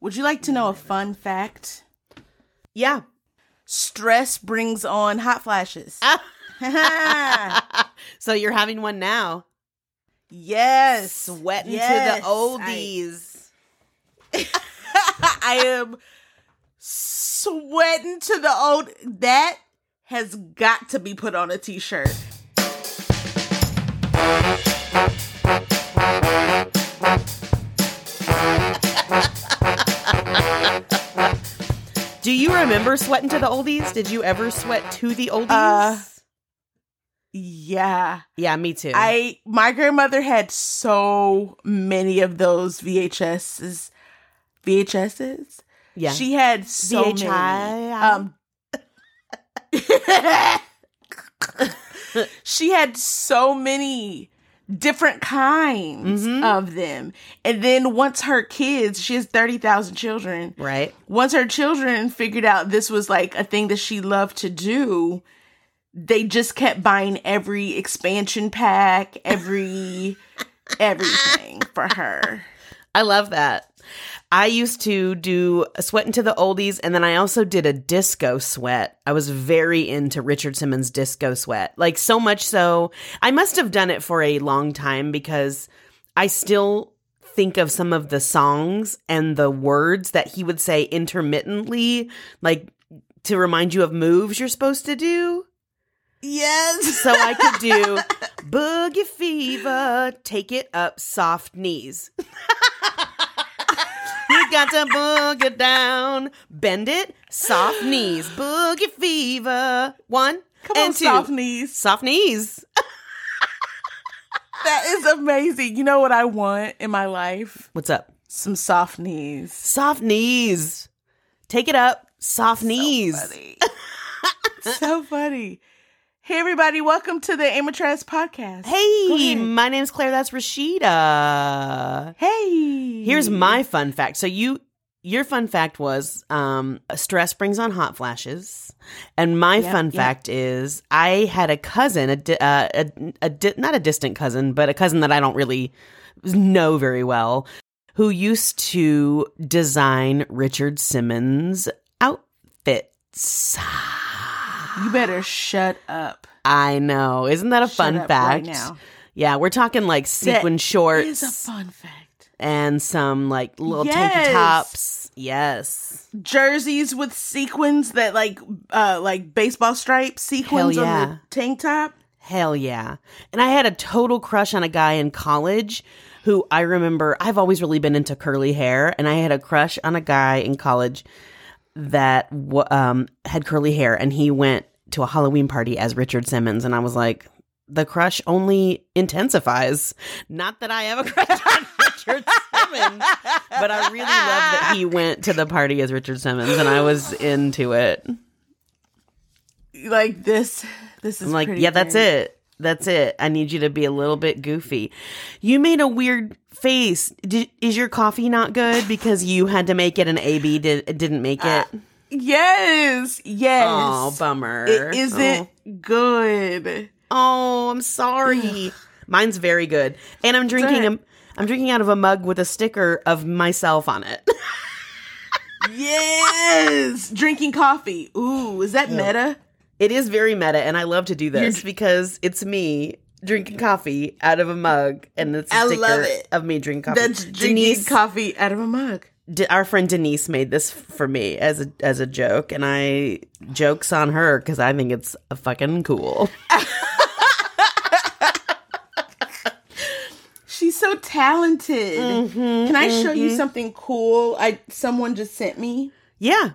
Would you like to know a fun fact? Yeah. Stress brings on hot flashes. Ah. so you're having one now. yes. Sweating Yes. to the oldies. I am sweating to the old. That has got to be put on a t Do you remember sweating to the oldies? Did you ever sweat to the oldies? Uh, Yeah. yeah, me too. I my grandmother had so many of those VHSs. VHSs. yeah. She had so VHI. many. Um, she had so many different kinds Mhm. of them. And then once her kids, she has 30,000 children. right. Once her children figured out this was like a thing that she loved to do, they just kept buying every expansion pack, every everything for her. I love that. I used to do a sweat into the oldies, and then I also did a disco sweat. I was very into Richard Simmons' disco sweat. Like, so much so, I must have done it for a long time because I still think of some of the songs and the words that he would say intermittently, like to remind you of moves you're supposed to do. Yes. So I could do boogie fever, take it up, soft knees. you got to boogie down, bend it, soft knees, boogie fever. One Come and on, two, soft knees. soft knees. That is amazing. You know what I want in my life? What's up? Some soft knees. Soft knees. Take it up, soft knees. So Funny. so funny. Hey everybody, welcome to the Amateur Ass podcast. Hey, my name's Claire. That's Rashida. Hey. Here's my fun fact. So you your fun fact was um stress brings on hot flashes. And my Yep, fun yep. fact is I had a cousin, a, di- uh, a, a di- not a distant cousin, but a cousin that I don't really know very well, who used to design Richard Simmons outfits. You better shut up. I know. Isn't that a Shut fun fact? right. Yeah, we're talking like sequin That shorts Is a fun fact. and some like little Yes. tanky tops. Yes. Jerseys with sequins that like uh like baseball stripes sequins Hell on the tank top. Hell yeah. And I had a total crush on a guy in college who I remember I've always really been into curly hair and I had a crush on a guy in college that um had curly hair and he went to a Halloween party as Richard Simmons and I was like the crush only intensifies. Not that I have a crush on Richard Simmons, but I really love that he went to the party as Richard Simmons and I was into it. like this this is I'm like, yeah, that's great. it. That's it. I need you to be a little bit goofy. You made a weird face. Did, is your coffee not good because you had to make it and AB did, didn't make it? Uh, yes. Yes. oh, bummer. It isn't oh. good. Oh, oh I'm sorry. Mine's very good, and I'm drinking. A, I'm drinking out of a mug with a sticker of myself on it. Yes. Drinking coffee. Ooh, is that meta? It is very meta, and I love to do this because it's me drinking coffee out of a mug, and it's a I sticker love it. of me drinking coffee. That's drinking coffee out of a mug. D- our friend Denise made this for me as a as a joke, and I jokes on her because I think it's a fucking cool. She's so talented. Mm-hmm, Can I show you something cool? I someone just sent me. Yeah,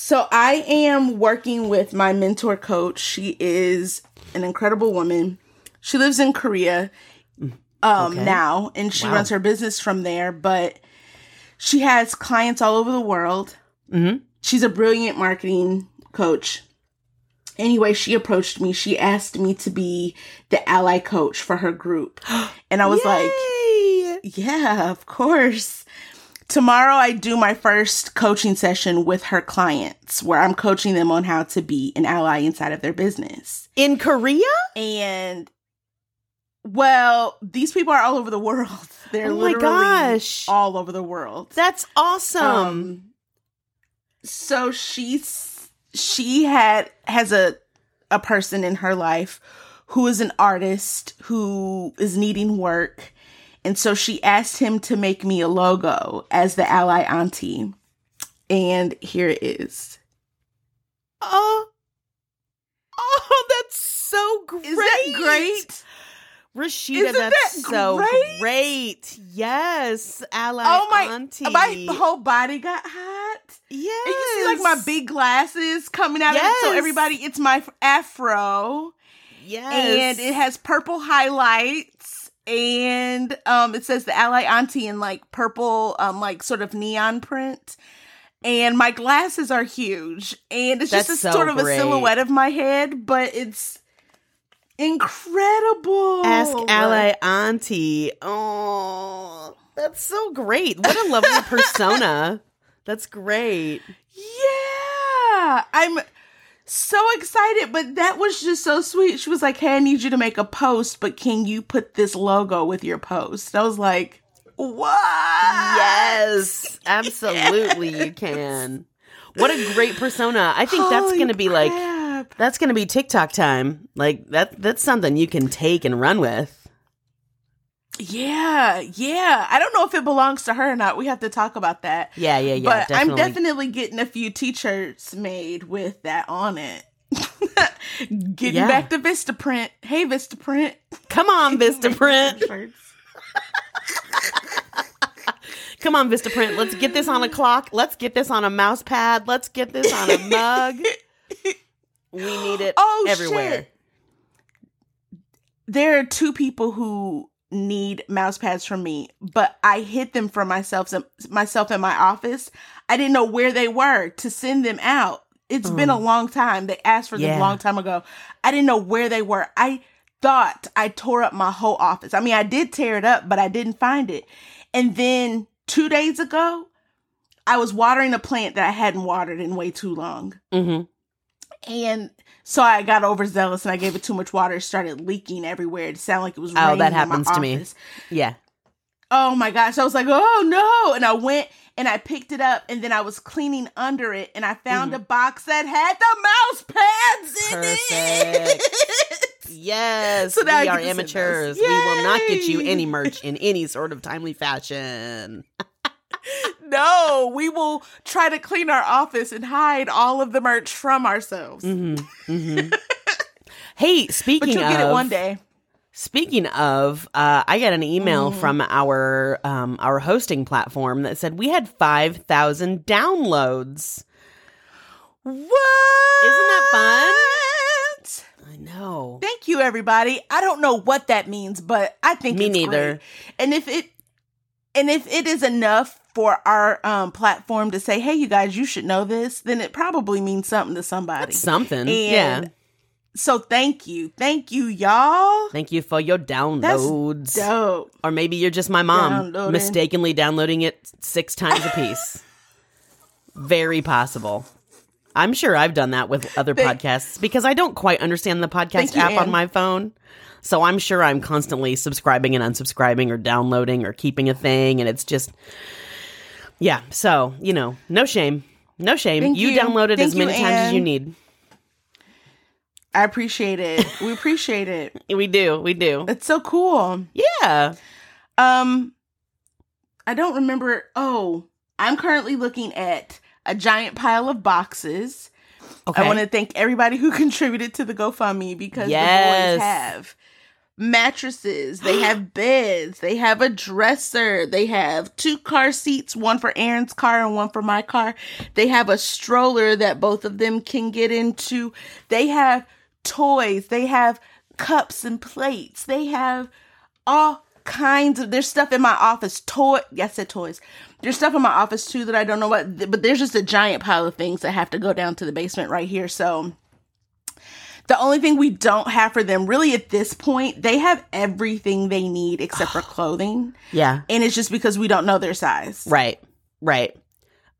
So I am working with my mentor coach. She is an incredible woman. She lives in Korea um Okay. now and she Wow. runs her business from there, but she has clients all over the world. Mhm. She's a brilliant marketing coach. Anyway, she approached me. She asked me to be the ally coach for her group. And I was like, yeah, of course. Tomorrow, I do my first coaching session with her clients where I'm coaching them on how to be an ally inside of their business. in Korea. And Well, these people are all over the world. They're Oh my literally gosh. all over the world. That's awesome. Um, so she's she had has a a person in her life who is an artist who is needing work and so she asked him to make me a logo as the ally auntie and here it is oh, oh, that's so great. is that great Rashida, Isn't that's that so great? great. Yes, ally oh my auntie. my whole body got hot yes. and you see like my big glasses coming out of it so everybody it's my afro yes. and it has purple highlights and um it says the ally auntie in like purple um like sort of neon print and my glasses are huge and it's just That's a so sort of great. a silhouette of my head but it's incredible Ask ally auntie. Oh, that's so great. What a lovely persona. That's great. yeah i'm so excited but that was just so sweet she was like hey i need you to make a post but can you put this logo with your post i was like what Yes, absolutely you can. What a great persona. I think that's going to be like that's going to be TikTok time. Like that that's something you can take and run with. Yeah, yeah. I don't know if it belongs to her or not. We have to talk about that. Yeah, yeah, yeah. but definitely. I'm definitely getting a few t-shirts made with that on it. getting Yeah. back to Vistaprint. Hey Vistaprint. Come on, Vistaprint. Shirts. Come on, Vistaprint. Let's get this on a clock. Let's get this on a mouse pad. Let's get this on a mug. We need it Oh, everywhere. shit. There are two people who need mouse pads from me, but I hid them from myself some myself in my office. I didn't know where they were to send them out. It's been a long time. They asked for them Mm. A long time ago. I didn't know where they were. I thought I tore up my whole office. I mean, I did tear it up, but I didn't find it. And then 2 days ago, I was watering a plant that I hadn't watered in way too long. hmm And so I got overzealous and I gave it too much water. It started leaking everywhere. It sounded like it was Oh, raining that in my happens to me. Yeah. Oh my gosh. I was like, oh no. And I went and I picked it up and then I was cleaning under it and I found Mm-hmm. a box that had the mouse pads in it. Yes. So we are to send those. amateurs. We will not get you any merch in any sort of timely fashion. no, we will try to clean our office and hide all of the merch from ourselves. hmm hmm hey, But speaking you'll of get it one day. Speaking of, uh, I got an email Mm. from our um, our hosting platform that said we had five thousand downloads. What? Isn't that fun? I know. Thank you, everybody. I don't know what that means, but I think Me it's neither. great. And if it and if it is enough for our um, platform to say, "Hey, you guys, you should know this," then it probably means something to somebody. That's something. and yeah. So thank you, thank you, y'all. Thank you for your downloads. Dope. Or maybe you're just my mom Downloading. mistakenly downloading it six times a piece. Very possible. I'm sure I've done that with other Thank- podcasts because I don't quite understand the podcast you, app on my phone. So I'm sure I'm constantly subscribing and unsubscribing or downloading or keeping a thing. And it's just, yeah. So, you know, no shame. No shame. Thank you, you. download it as Thank you, many times as you need. I appreciate it. We appreciate it. We do. We do. It's so cool. Yeah. Um, I don't remember. Oh, I'm currently looking at a giant pile of boxes. Okay. I want to thank everybody who contributed to the GoFundMe because Yes. the boys have mattresses, they have beds, they have a dresser, they have two car seats, one for Aaron's car and one for my car. They have a stroller that both of them can get into. They have toys, they have cups and plates, they have all kinds of there's stuff in my office toy yes I toys there's stuff in my office too that i don't know what but there's just a giant pile of things that have to go down to the basement right here so the only thing we don't have for them really at this point they have everything they need except for clothing Yeah. and it's just because we don't know their size Right. Right.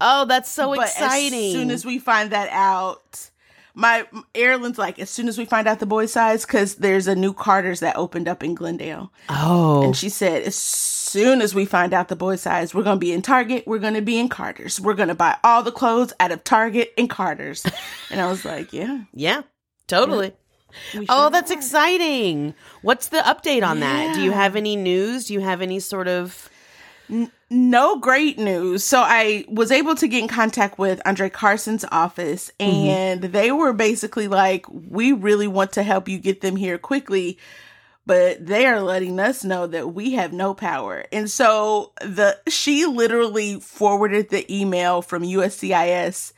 Oh, that's so but exciting. as soon as we find that out my Erilyn's like, as soon as we find out the boy's size, because there's a new Carter's that opened up in Glendale. Oh, And she said, as soon as we find out the boy's size, we're going to be in Target. We're going to be in Carter's. We're going to buy all the clothes out of Target and Carter's. and I was like, yeah. yeah, totally. Oh, that's are. exciting. What's the update on that? Do you have any news? Do you have any sort of no great news. So I was able to get in contact with Andre Carson's office, mm-hmm. and they were basically like, "We really want to help you get them here quickly." But they are letting us know that we have no power. And so the she literally forwarded the email from USCIS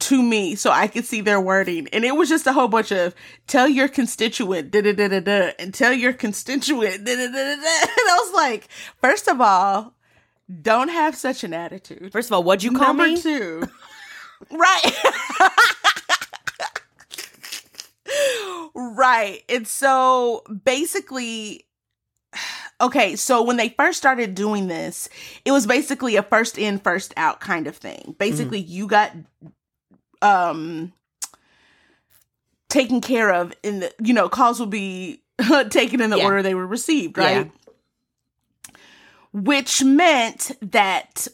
to me so I could see their wording. And it was just a whole bunch of tell your constituent da da da da da and tell your constituent da da da da da. And I was like, first of all, don't have such an attitude. First of all, what'd you call Number me? two. right. right. And so basically okay, so when they first started doing this, it was basically a first in first out kind of thing. Mm-hmm. Basically, you got um taken care of in the you know, calls will be taken in the Yeah. order they were received, right? Which meant that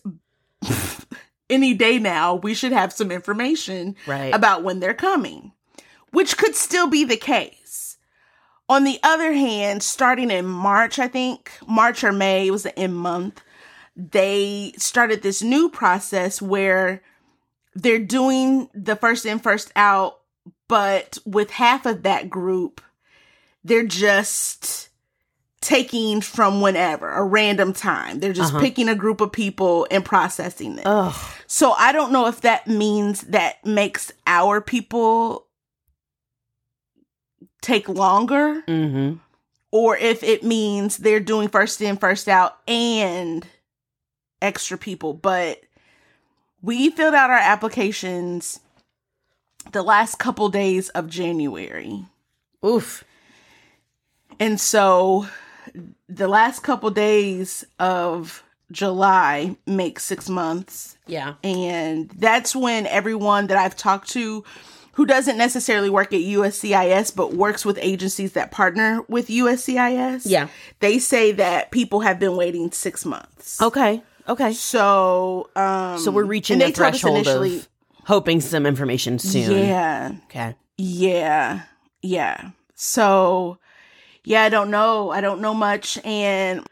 any day now we should have some information Right. about when they're coming, which could still be the case. On the other hand, starting in March, I think, March or May, it was the end month, they started this new process where they're doing the first in, first out, but with half of that group, they're just taking from whenever, a random time. They're just Uh-huh. picking a group of people and processing them. Ugh. So I don't know if that means that makes our people take longer Mm-hmm. or if it means they're doing first in, first out and extra people. But we filled out our applications the last couple days of January. Oof. And so the last couple days of July make six months. Yeah. And that's when everyone that I've talked to who doesn't necessarily work at USCIS but works with agencies that partner with USCIS, Yeah. they say that people have been waiting six months. Okay. Okay. So, um, So we're reaching the they told us threshold initially- of hoping some information soon. Yeah, Okay. yeah, yeah. So, yeah, I don't know. I don't know much, and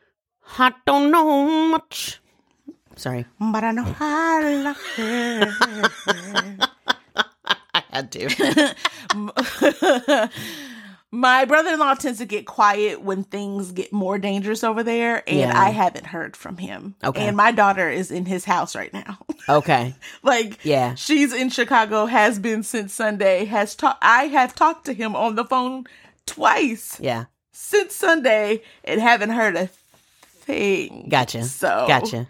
I don't know much. Sorry. but I know love her. I had to. My brother-in-law tends to get quiet when things get more dangerous over there, and Yeah. I haven't heard from him. Okay. And my daughter is in his house right now. Okay. like, Yeah. she's in Chicago, has been since Sunday. Has talked. I have talked to him on the phone twice Yeah. since Sunday, and haven't heard a thing. Gotcha. So Gotcha.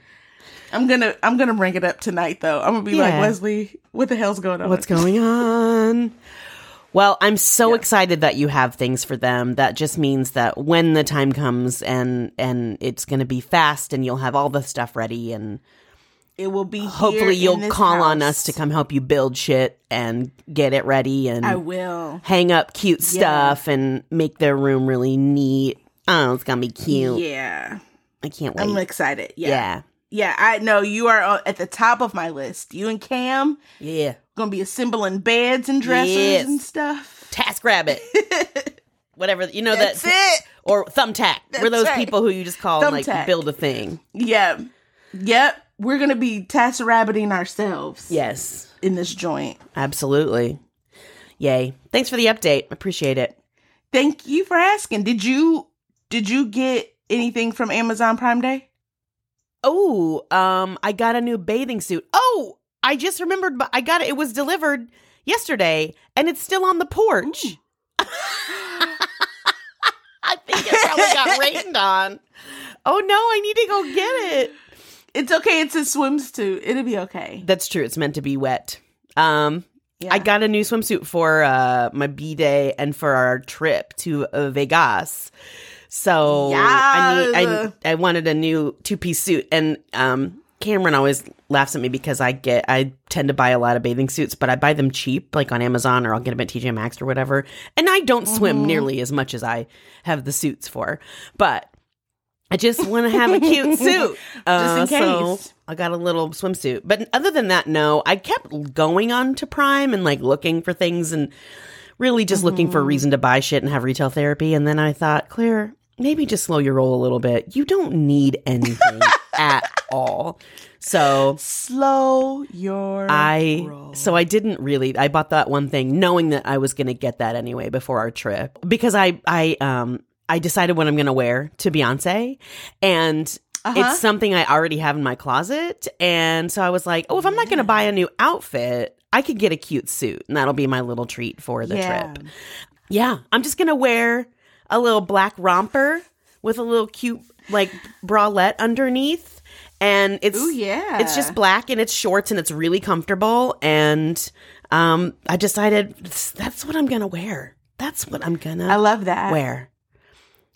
I'm gonna I'm gonna bring it up tonight though. I'm gonna be like Yeah. Leslie, what the hell's going on? What's going on? Well, I'm so Yeah. excited that you have things for them. That just means that when the time comes and and it's going to be fast and you'll have all the stuff ready and It will be. hopefully you'll call on us to come help you build shit and get it ready and I will. hang up cute Yeah. stuff and make their room really neat. Oh, it's going to be cute. Yeah, I can't wait. I'm excited. Yeah. yeah. yeah, I know you are at the top of my list. You and Cam Yeah. Gonna be assembling beds and dresses Yes. and stuff. TaskRabbit. Whatever. You know That's that it. or thumbtack. We're those right. people who you just call and, like Thumbtack. build a thing. Yeah, yep. We're gonna be task rabbiting ourselves. Yes. in this joint. Absolutely. Yay. Thanks for the update. Appreciate it. Thank you for asking. Did you did you get anything from Amazon Prime Day? Oh, um, I got a new bathing suit. Oh, I just remembered, but I got it. It was delivered yesterday, and it's still on the porch. I think it probably got rained on. Oh no, I need to go get it. It's okay. It's a swimsuit. It'll be okay. That's true. It's meant to be wet. Um, Yeah. I got a new swimsuit for uh, my B day and for our trip to uh, Vegas. So I need I I wanted a new two piece suit and um Cameron always laughs at me because I get I tend to buy a lot of bathing suits, but I buy them cheap, like on Amazon or I'll get them at TJ Maxx or whatever. And I don't swim nearly as much as I have the suits for, but I just want to have a cute suit. Just in Uh, so case. I got a little swimsuit. But other than that, no. I kept going on to Prime and like looking for things and really just looking for a reason to buy shit and have retail therapy. And then I thought, Claire, maybe just slow your roll a little bit. You don't need anything at all. So Slow your I roll. so I didn't really I bought that one thing knowing that I was going to get that anyway before our trip because I I um I decided what I'm going to wear to Beyonce and Uh-huh. it's something I already have in my closet and so I was like, "Oh, if I'm not going to buy a new outfit, I could get a cute suit and that'll be my little treat for the Yeah. trip." Yeah, I'm just going to wear a little black romper with a little cute like bralette underneath and it's Ooh, yeah. it's just black and it's shorts and it's really comfortable and um I decided that's what I'm going to wear. That's what I'm going to I love that. wear.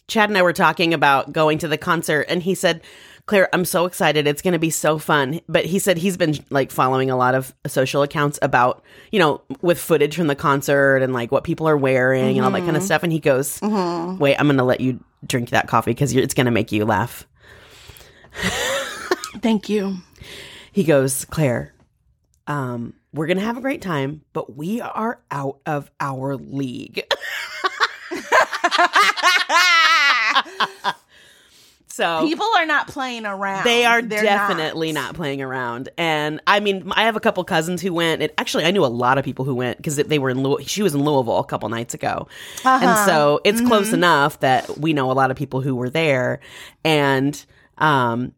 Chad and I were talking about going to the concert and he said, "Claire, I'm so excited. It's going to be so fun." But he said he's been like following a lot of social accounts about, you know, with footage from the concert and like what people are wearing and all that kind of stuff and he goes, "Wait, I'm going to let you drink that coffee cuz it's going to make you laugh." Thank you. He goes, Claire, um, we're gonna have a great time, but we are out of our league. so People are not playing around. they are They're definitely not. playing around. And I mean, I have a couple cousins who went. And actually, I knew a lot of people who went because they were in. Louis- she was in Louisville a couple nights ago, and Uh-huh. so it's Mm-hmm. close enough that we know a lot of people who were there, and um,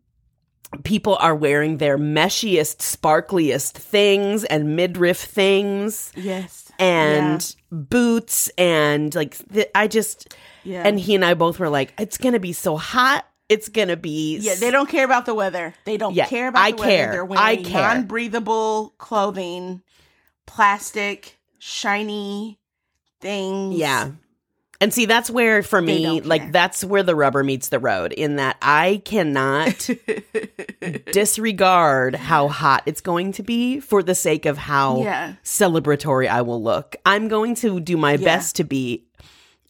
people are wearing their meshiest, sparkliest things and midriff things Yes. and boots and like th- I just Yeah. and he and I both were like, it's gonna be so hot. It's gonna be Yeah, they don't care about the weather. They don't Yeah, care about I the weather. care. They're I wearing care. non-breathable clothing, plastic, shiny things. Yeah. And see, that's where for me, like care. that's where the rubber meets the road. In that I cannot disregard how hot it's going to be for the sake of how Yeah. celebratory I will look. I'm going to do my best to be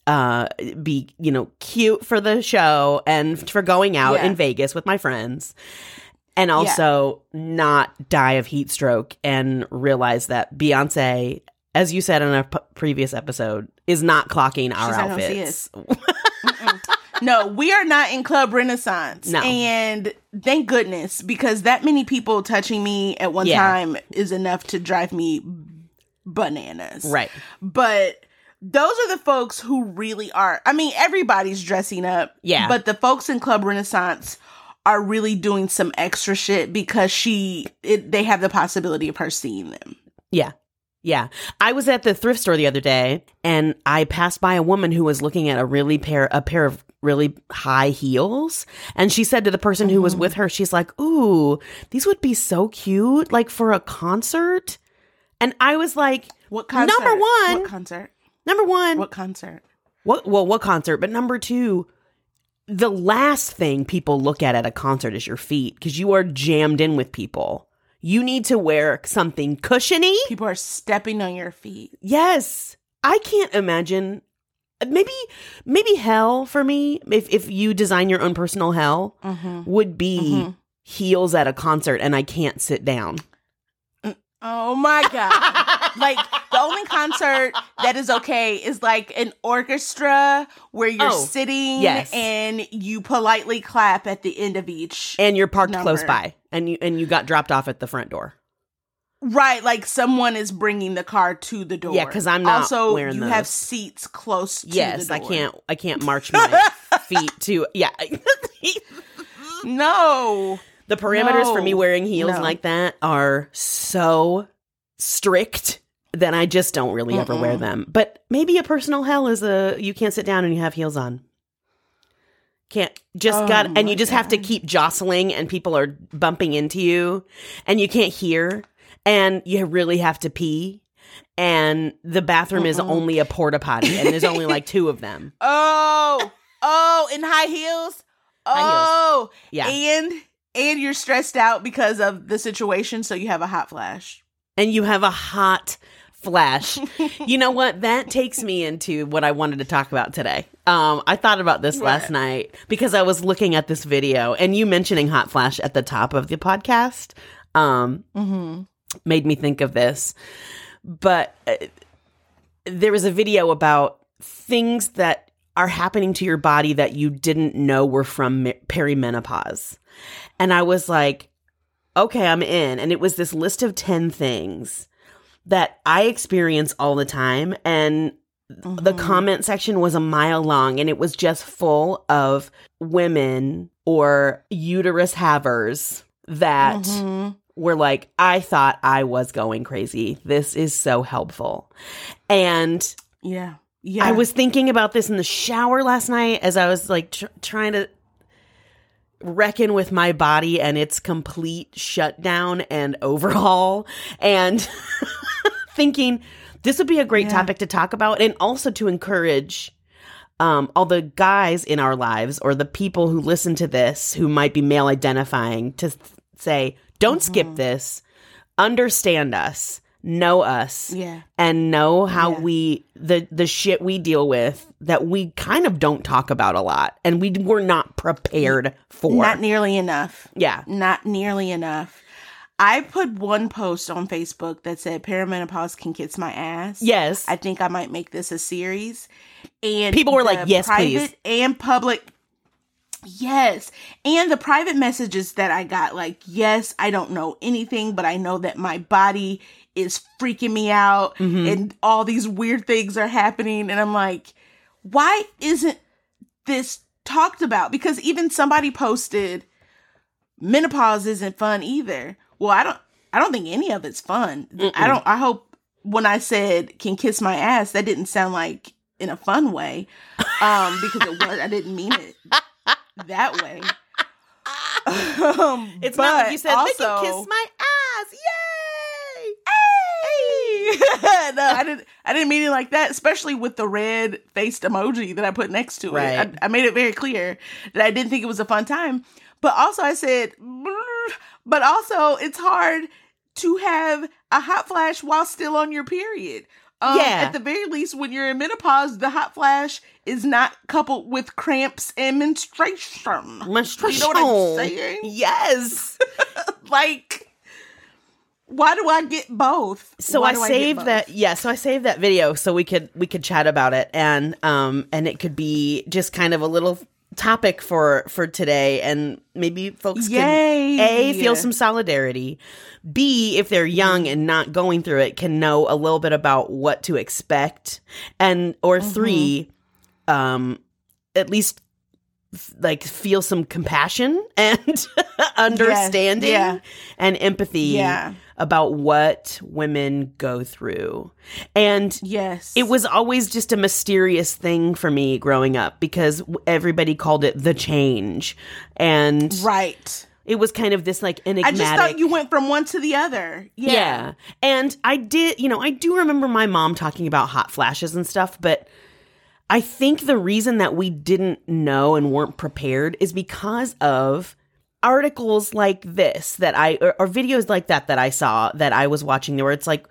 uh be you know cute for the show and for going out Yeah. in Vegas with my friends and also not die of heat stroke and realize that Beyonce as you said in a p- previous episode is not clocking our She's not outfits. No, we are not in Club Renaissance. No. And thank goodness, because that many people touching me at one Yeah. time is enough to drive me bananas. right. But those are the folks who really are. I mean, everybody's dressing up. Yeah. But the folks in Club Renaissance are really doing some extra shit because she it, they have the possibility of her seeing them. Yeah. Yeah. I was at the thrift store the other day and I passed by a woman who was looking at a really pair a pair of really high heels and she said to the person who was mm-hmm. with her she's like, "Ooh, these would be so cute like for a concert." And I was like, What concert? Number one. What concert? Number 1, What concert? what well, what concert? But number 2, the last thing people look at at a concert is your feet because you are jammed in with people. You need to wear something cushiony. People are stepping on your feet. Yes. I can't imagine maybe maybe hell for me if if you design your own personal hell Mm-hmm. would be Mhm. heels at a concert and I can't sit down. Oh my god. like the only concert that is okay is like an orchestra where you're Oh, sitting yes. and you politely clap at the end of each. And you're parked close by and you and you got dropped off at the front door. right, like someone is bringing the car to the door. Yeah, because I'm not also wearing you have seats close to yes, I can't I can't march my feet to yeah. No. the parameters for me wearing heels No. like that are so strict then I just don't really ever wear them. But maybe a personal hell is a you can't sit down and you have heels on. Can't just Oh got and you just have to keep jostling and people are bumping into you and you can't hear and you really have to pee and the bathroom is Mm-mm. only a porta potty and there's only like two of them. Oh. Oh, in high heels? High heels. Oh. Yeah. And and you're stressed out because of the situation, so you have a hot flash. And you have a hot flash. you know what? That takes me into what I wanted to talk about today. Um, I thought about this last night because I was looking at this video and you mentioning hot flash at the top of the podcast um, Mm-hmm. made me think of this. But uh, there was a video about things that are happening to your body that you didn't know were from me- perimenopause. And I was like, okay, I'm in. And it was this list of 10 things that I experience all the time. And the Mhm. comment section was a mile long and it was just full of women or uterus havers that Mhm. were like, I thought I was going crazy. This is so helpful. And Yeah. Yeah. I was thinking about this in the shower last night as I was like tr- trying to reckon with my body and its complete shutdown and overhaul and thinking this would be a great Yeah. topic to talk about and also to encourage um, all the guys in our lives or the people who listen to this who might be male identifying to th- say, don't skip Mhm. this, understand us, know us, Yeah. and know how Yeah. we the the shit we deal with that we kind of don't talk about a lot and we were not prepared for. Not nearly enough. yeah. Not nearly enough. I put one post on Facebook that said perimenopause can kiss my ass. Yes. I think I might make this a series. And People were like, "Yes, private please." And public Yes. And the private messages that I got like, "Yes, I don't know anything, but I know that my body is freaking me out Mhm. and all these weird things are happening." And I'm like, "Why isn't this talked about?" Because even somebody posted menopause isn't fun either. Well, I don't I don't think any of it's fun. I don't I hope when I said can kiss my ass that didn't sound like in a fun way. Um because it was I didn't mean it that way. Um, it's not like you said, they can also- kiss my ass. Yay! Hey! no, I didn't. I didn't mean it like that. Especially with the red faced emoji that I put next to Right. it. I, I made it very clear that I didn't think it was a fun time. But also, I said, but also, it's hard to have a hot flash while still on your period. Um, Yeah. At the very least, when you're in menopause, the hot flash is not coupled with cramps and menstruation. Menstruation. You know what I'm saying? Yes. Like, why do I get both? so Why I saved both? that yeah, so I saved that video so we could we could chat about it and um and it could be just kind of a little topic for for today and maybe folks can A, feel some solidarity. B, if they're young and not going through it, can know a little bit about what to expect. And, or Mm-hmm. three, um, at least f- like feel some compassion and understanding yeah. and empathy Yeah. About what women go through. And Yes. it was always just a mysterious thing for me growing up because everybody called it the change. And right. it was kind of this like enigmatic. I just thought you went from one to the other. Yeah. yeah. And I did, you know, I do remember my mom talking about hot flashes and stuff, but I think the reason that we didn't know and weren't prepared is because of articles like this that I or, or videos like that that I saw that I was watching there where it's like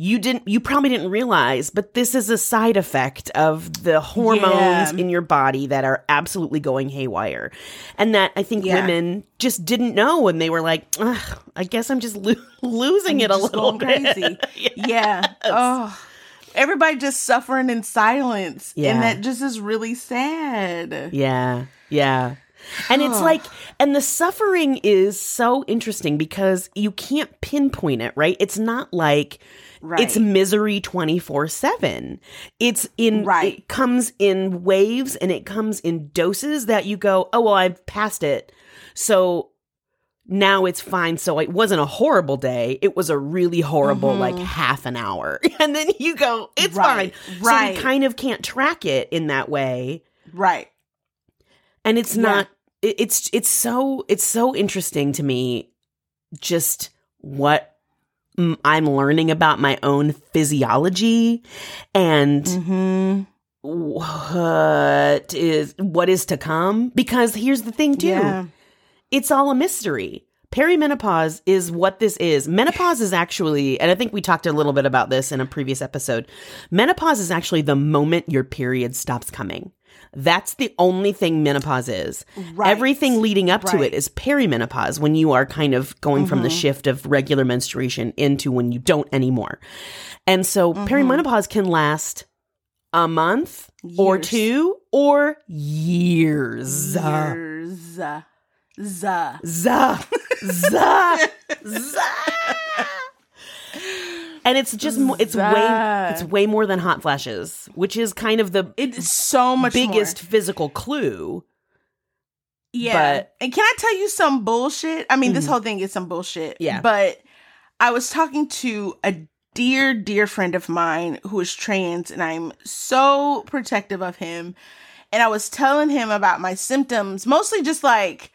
you didn't you probably didn't realize but this is a side effect of the hormones Yeah. in your body that are absolutely going haywire and that i think Yeah. women just didn't know and they were like Ugh, i guess i'm just lo- losing it a little crazy. Yeah. Yeah. Oh. Everybody just suffering in silence. Yeah. And that just is really sad. Yeah. Yeah. And it's like, and the suffering is so interesting because you can't pinpoint it, right? It's not like Right. it's misery 24 7. It's in, Right. it comes in waves and it comes in doses that you go, oh, well, I've passed it. So now it's fine. So it wasn't a horrible day. It was a really horrible, Mhm. like half an hour. And then you go, it's Right. fine. Right. So you kind of can't track it in that way right. and it's Yeah. not it's it's so it's so interesting to me just what i'm learning about my own physiology and Mm-hmm. what is what is to come because here's the thing too Yeah. it's all a mystery. Perimenopause is what this is. Menopause is actually, and I think we talked a little bit about this in a previous episode. Menopause is actually the moment your period stops coming. That's the only thing menopause is. Right. Everything leading up to it is perimenopause when you are kind of going from Mm-hmm. the shift of regular menstruation into when you don't anymore. And so Mm-hmm. perimenopause can last a month or two or years. Years. And it's just mo- it's way it's way more than hot flashes, which is kind of the It is so much biggest more. physical clue. Yeah. but- and can I tell you some bullshit? I mean, this mm-hmm. whole thing is some bullshit. Yeah. But I was talking to a dear, dear friend of mine who is trans, and I'm so protective of him. And I was telling him about my symptoms, mostly just like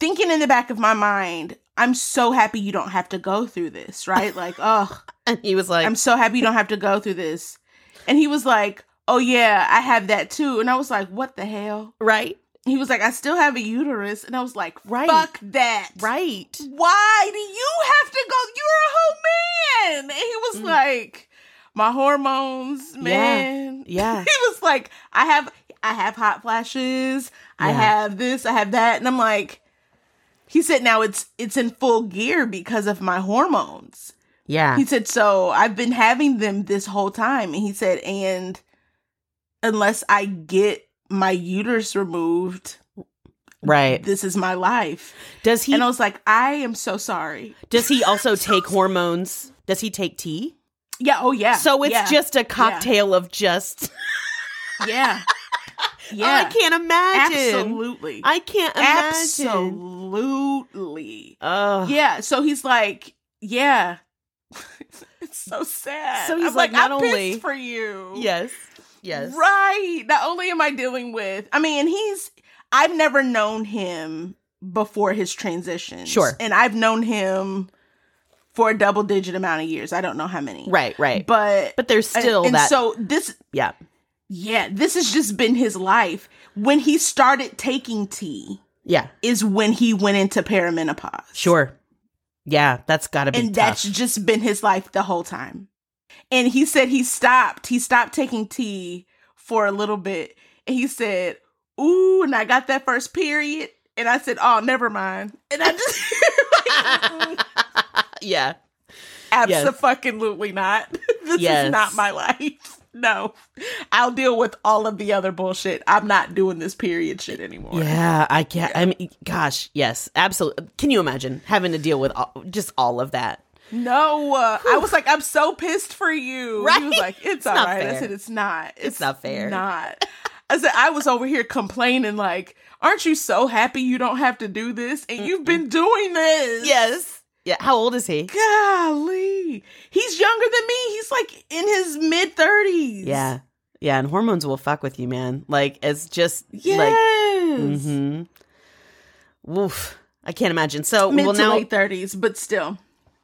thinking in the back of my mind, I'm so happy you don't have to go through this, right? Like, oh, And he was like, I'm so happy you don't have to go through this. And he was like, oh, yeah, I have that too. And I was like, what the hell? right, He was like, I still have a uterus. And I was like, Right. fuck that. right. Why do you have to go? You're a whole man. And he was mm. like, my hormones, man. yeah. he was like, I have I have hot flashes. I have this, I have that. And I'm like, he said now it's it's in full gear because of my hormones. Yeah. He said, so I've been having them this whole time. And he said, and unless I get my uterus removed, right. this is my life. Does he and I was like, I am so sorry. does he also take hormones? Does he take T? Yeah, oh yeah. So it's yeah, just a cocktail of just yeah. Oh, Yeah. I can't imagine. Absolutely. I can't imagine. Absolutely. Ugh. Yeah. So he's like, yeah. it's so sad. So he's I'm like, not I'm only- pissed for you. Yes. Yes. Right. Not only am I dealing with, I mean, he's, I've never known him before his transition. Sure. And I've known him for a double digit amount of years. I don't know how many. Right, right. But, But there's and- still and that so this, yeah. Yeah, this has just been his life. When he started taking T Yeah. is when he went into perimenopause. Sure. Yeah, that's got to be and tough. that's just been his life the whole time. And he said he stopped. He stopped taking T for a little bit. And he said, Ooh, and I got that first period. And I said, Oh, never mind. And I just yeah. absolutely not. this Yes. is not my life. No. I'll deal with all of the other bullshit. I'm not doing this period shit anymore. Yeah, I can't. I mean, gosh, yes, absolutely. Can you imagine having to deal with all, just all of that? No, uh, I was like, I'm so pissed for you. He was like, it's, It's all right. I said, it's not. It's, not fair. Not. I said, I was over here complaining, like, aren't you so happy you don't have to do this? And you've been doing this. Yes. Yeah. How old is he? Golly. He's younger than me. He's like in his mid 30s. Yeah. Yeah. And hormones will fuck with you, man. Like, it's just Yes. like, hmm Woof. I can't imagine. So, Mid well, to now, late 30s, but still.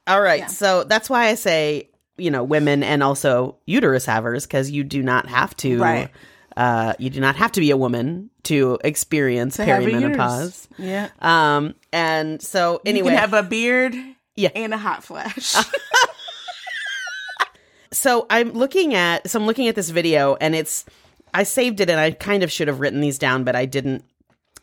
all right. yeah. So that's why I say, you know, women and also uterus havers, because you do not have to, Right. uh, you do not have to be a woman to experience To perimenopause. Yeah. Um, and so anyway, You can have a beard Yeah. and a hot flash. so I'm looking at, so I'm looking at this video and it's, I saved it and I kind of should have written these down, but I didn't.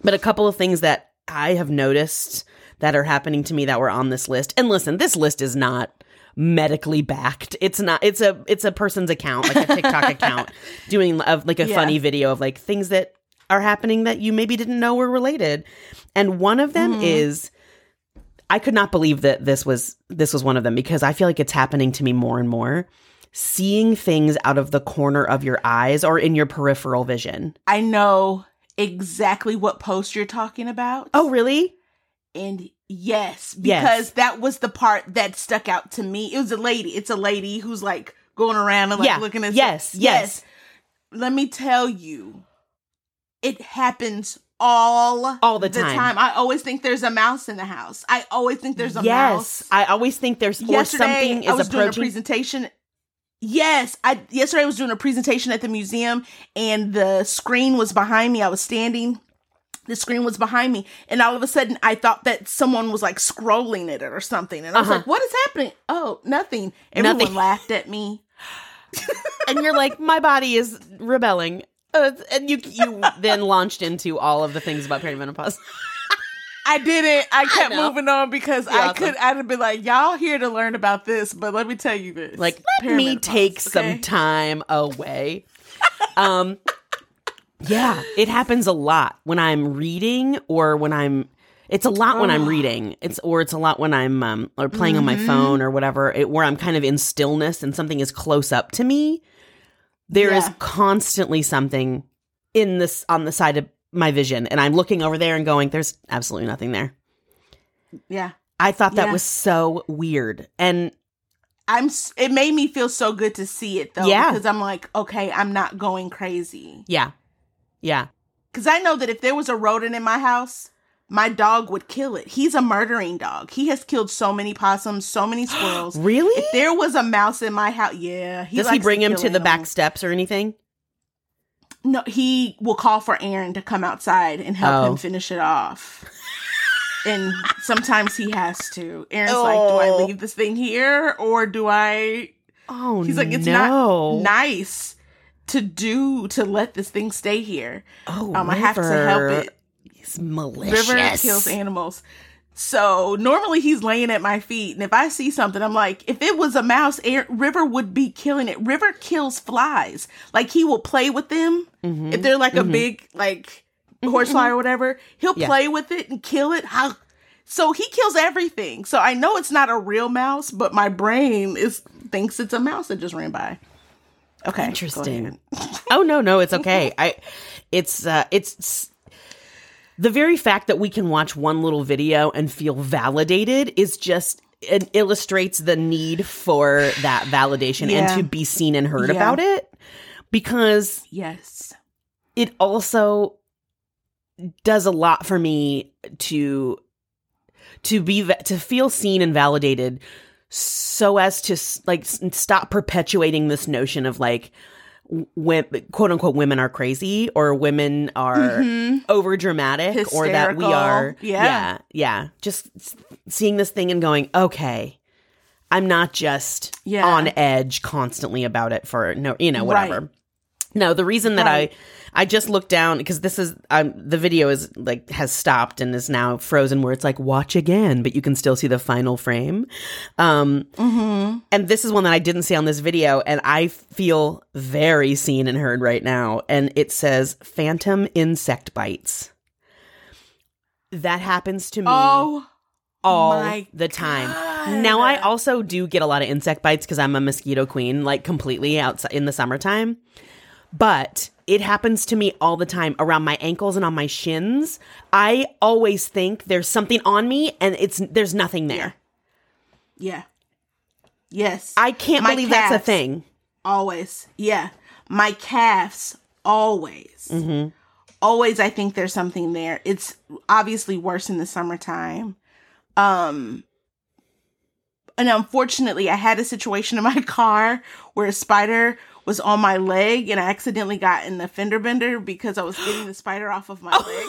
But a couple of things that I have noticed that are happening to me that were on this list. And listen, this list is not medically backed. It's not it's a it's a person's account, like a TikTok account doing of like a Yeah. funny video of like things that are happening that you maybe didn't know were related. And one of them mm-hmm. is I could not believe that this was this was one of them because I feel like it's happening to me more and more. Seeing things out of the corner of your eyes or in your peripheral vision. I know exactly what post you're talking about. Oh, really? And yes, Yes. because that was the part that stuck out to me. It was a lady. It's a lady who's like going around and like Yeah. looking at Yes, yes. Let me tell you, it happens all All the time. I always think there's a mouse in the house. I always think there's a yes. mouse. I always think there's or Yesterday, something I was doing a presentation. Yes, I yesterday I was doing a presentation at the museum, and the screen was behind me. I was standing, the screen was behind me and all of a sudden i thought that someone was like scrolling at it or something and i was Uh-huh. like what is happening oh nothing everyone Nothing. laughed at me and you're like, my body is rebelling. Uh, and you you then launched into all of the things about perimenopause. i didn't i kept know. moving on because You're i awesome. could i'd have been like y'all here to learn about this but let me tell you this Like, let me take some time away. Um, yeah, it happens a lot when I'm reading or when I'm. It's a lot when I'm Oh. reading. It's or it's a lot when I'm um, or playing on my Mhm. phone or whatever. It, where I'm kind of in stillness and something is close up to me. There is Yeah. constantly something in this on the side of my vision, and I'm looking over there and going, "There's absolutely nothing there." yeah I thought that Yeah. was so weird, and i'm it made me feel so good to see it though Yeah. because i'm like okay i'm not going crazy yeah, yeah. Because I know that if there was a rodent in my house, my dog would kill it. He's a murdering dog. He has killed so many possums, so many squirrels. Really? if there was a mouse in my house, yeah. Does he bring him kill to the back steps or anything? No, he will call for Aaron to come outside and help Oh. him finish it off. and sometimes he has to. Aaron's like, "Do I Oh. leave this thing here or do I?" Oh, He's like, "It's no. not nice to do to let this thing stay here. Oh, Um, I have to help it." Is malicious. River kills animals. So normally he's laying at my feet, and if I see something, I'm like, if it was a mouse, Air, River would be killing it. River kills flies. Like he will play with them. Mhm. If they're like a Mhm. big like horsefly or whatever, he'll Yeah. play with it and kill it. So he kills everything. So I know it's not a real mouse, but my brain is thinks it's a mouse that just ran by. Okay, Interesting. oh no, no, it's okay. I, it's uh, it's the very fact that we can watch one little video and feel validated is just it illustrates the need for that validation Yeah. and to be seen and heard Yeah. about it because Yes. it also does a lot for me to to be to feel seen and validated so as to like stop perpetuating this notion of like quote unquote women are crazy or women are Mhm. over dramatic or that we are Yeah. yeah yeah just seeing this thing and going okay i'm not just Yeah. on edge constantly about it for no you know whatever Right. No the reason that Right. i i just looked down because this is um the video is like has stopped and is now frozen where it's like watch again but you can still see the final frame um Mm-hmm. and this is one that I didn't see on this video, and I feel very seen and heard right now. And it says phantom insect bites. That happens to me Oh all my the time. God. Now I also do get a lot of insect bites because I'm a mosquito queen, like completely outside in the summertime. But it happens to me all the time around my ankles and on my shins. I always think there's something on me, and it's there's nothing there. Yeah. Yes. I can't My believe that's a thing. always. Yeah. My calves always. Mm-hmm. Always I think there's something there. It's obviously worse in the summertime. Um and unfortunately I had a situation in my car where a spider was on my leg and I accidentally got in the fender bender because I was getting the spider off of my leg.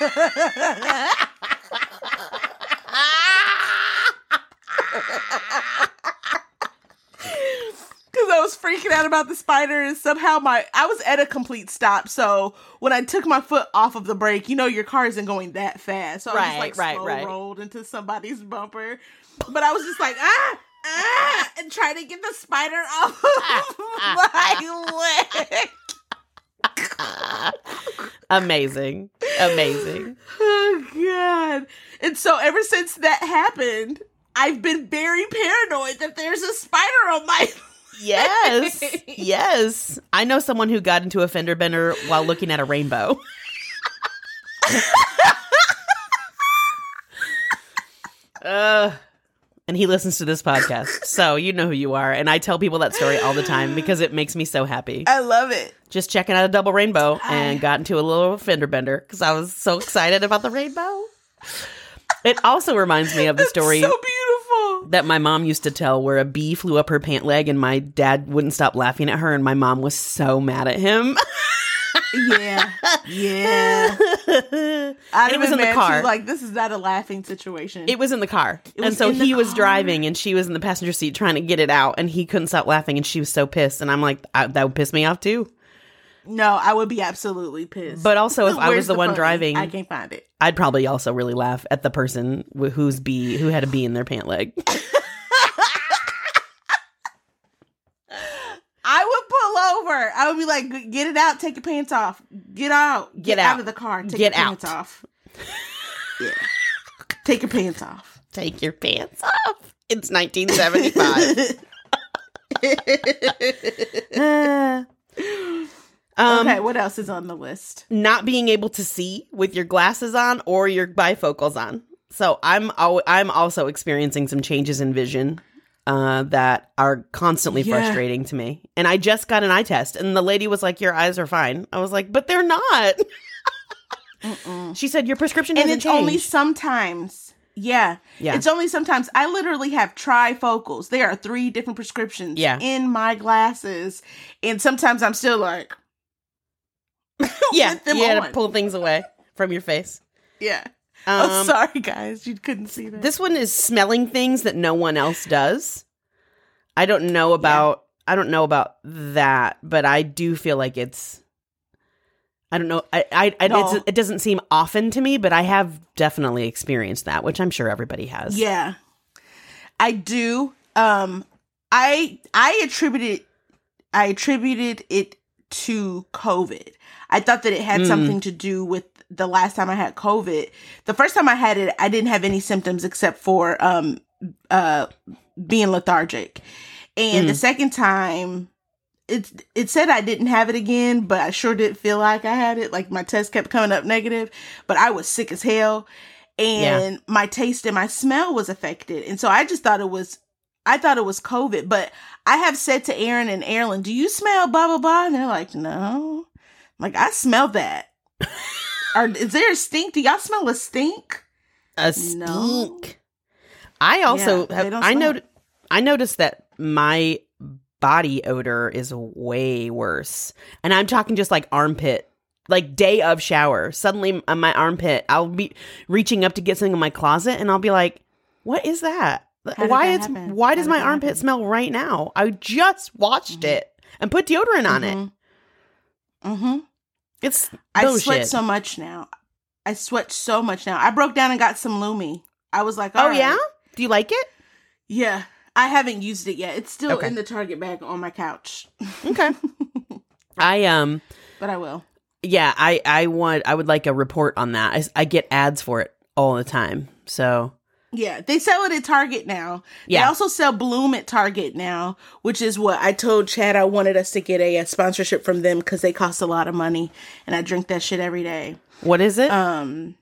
because I was freaking out about the spider, and somehow my I was at a complete stop. So when I took my foot off of the brake, you know your car isn't going that fast. So I Right, just like right, slow right. rolled into somebody's bumper. But I was just like ah ah and try to get the spider off of my leg. Amazing. Amazing. Oh god! And so ever since that happened, I've been very paranoid that there's a spider on my. Yes. Yes. I know someone who got into a fender bender while looking at a rainbow. uh, and he listens to this podcast. So you know who you are. And I tell people that story all the time because it makes me so happy. I love it. Just checking out a double rainbow and got into a little fender bender because I was so excited about the rainbow. It also reminds me of the story So beautiful. that my mom used to tell where a bee flew up her pant leg and my dad wouldn't stop laughing at her and my mom was so mad at him. Yeah. Yeah. I'd it was in the car. Like this is not a laughing situation. It was in the car. And so the he was car. driving and she was in the passenger seat trying to get it out and he couldn't stop laughing and she was so pissed and I'm like I, that would piss me off too. no, I would be absolutely pissed. But also if I was the, one funny? driving, I can't find it. I'd probably also really laugh at the person wh- who's bee who had a bee in their pant leg. I would pull over. I would be like, "Get it out. Take your pants off. Get out. Get out. out. of the car. Take Get your pants out." off. yeah. Take your pants off. Take your pants off. It's 1975. Uh, um, okay, what else is on the list? not being able to see with your glasses on or your bifocals on. So I'm al- I'm also experiencing some changes in vision uh, that are constantly Yeah. frustrating to me. And I just got an eye test, and the lady was like, "Your eyes are fine." I was like, "But they're not." She said, "Your prescription And it's only sometimes. Yeah. Yeah. It's only sometimes. I literally have trifocals. There are three different prescriptions Yeah. in my glasses. And sometimes I'm still like, yeah, with them you had to pull things away from your face. yeah. Um, oh, sorry, guys. You couldn't see that. This one is smelling things that no one else does. I don't know about I don't know about that, but I do feel like it's I don't know. I, I, I No. it's, it doesn't seem often to me, but I have definitely experienced that, which I'm sure everybody has. Yeah. I do. Um I I attributed I attributed it to COVID. I thought that it had Mm. something to do with the last time I had COVID. The first time I had it, I didn't have any symptoms except for um uh being lethargic. And Mm. the second time it it said I didn't have it again, but I sure did feel like I had it. Like my test kept coming up negative, but I was sick as hell and my taste and my smell was affected. And so I just thought it was I thought it was COVID, but I have said to Aaron and Erin, "Do you smell blah blah blah?" And they're like, "No." I'm like I smell that. Or is there a stink? Do y'all smell a stink? A No. stink. I also Yeah, have, I know I noticed that my body odor is way worse. And I'm talking just like armpit. Like day of shower, suddenly on my armpit, I'll be reaching up to get something in my closet and I'll be like, "What is that? why that is happen? why How does my armpit happen? smell right now? I just washed Mhm. it and put deodorant on it. Mm-hmm. It's I bullshit. sweat so much now. I sweat so much now. I broke down and got some Lume. I was like, oh "All right." yeah? Do you like it? yeah." I haven't used it yet. It's still Okay. in the Target bag on my couch, Okay. I um but I will. Yeah, I I want I would like a report on that. I get ads for it all the time. So Yeah, they sell it at Target now. Yeah. They also sell Bloom at Target now, which is what I told Chad I wanted us to get a, a sponsorship from them because they cost a lot of money, and I drink that shit every day. what is it? Um,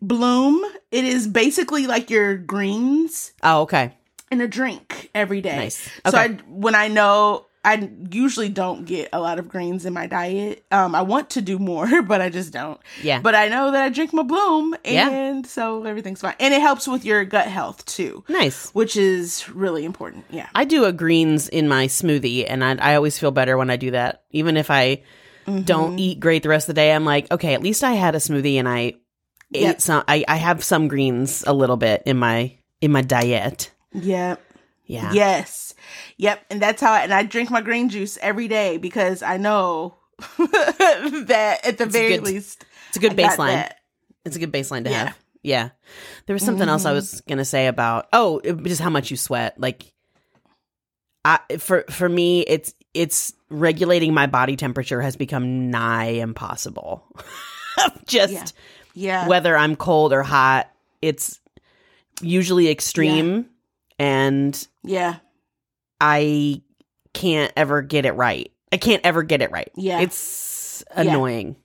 Bloom, it is basically like your greens oh, okay. in a drink every day. Nice. So I, when I know I usually don't get a lot of greens in my diet. Um, I want to do more, but I just don't. Yeah. But I know that I drink my Bloom, Yeah. and so everything's fine. And it helps with your gut health too, nice. which is really important. Yeah. I do a greens in my smoothie, and I, I always feel better when I do that. Even if I Mm-hmm. don't eat great the rest of the day, I'm like, okay, at least I had a smoothie and I ate Yep. some. I, I have some greens a little bit in my in my diet. Yep. Yeah. Yes. Yep. And that's how. I, and I drink my green juice every day because I know that at the It's very good- least It's a good I baseline. It's a good baseline to Yeah. have. Yeah. There was something else I Mhm. was gonna say about oh, it- just how much you sweat. Like, I for for me, it's it's regulating my body temperature has become nigh impossible. just Yeah. Yeah. whether I'm cold or hot, it's usually extreme, and yeah. I can't ever get it right. I can't ever get it right. Yeah. it's annoying.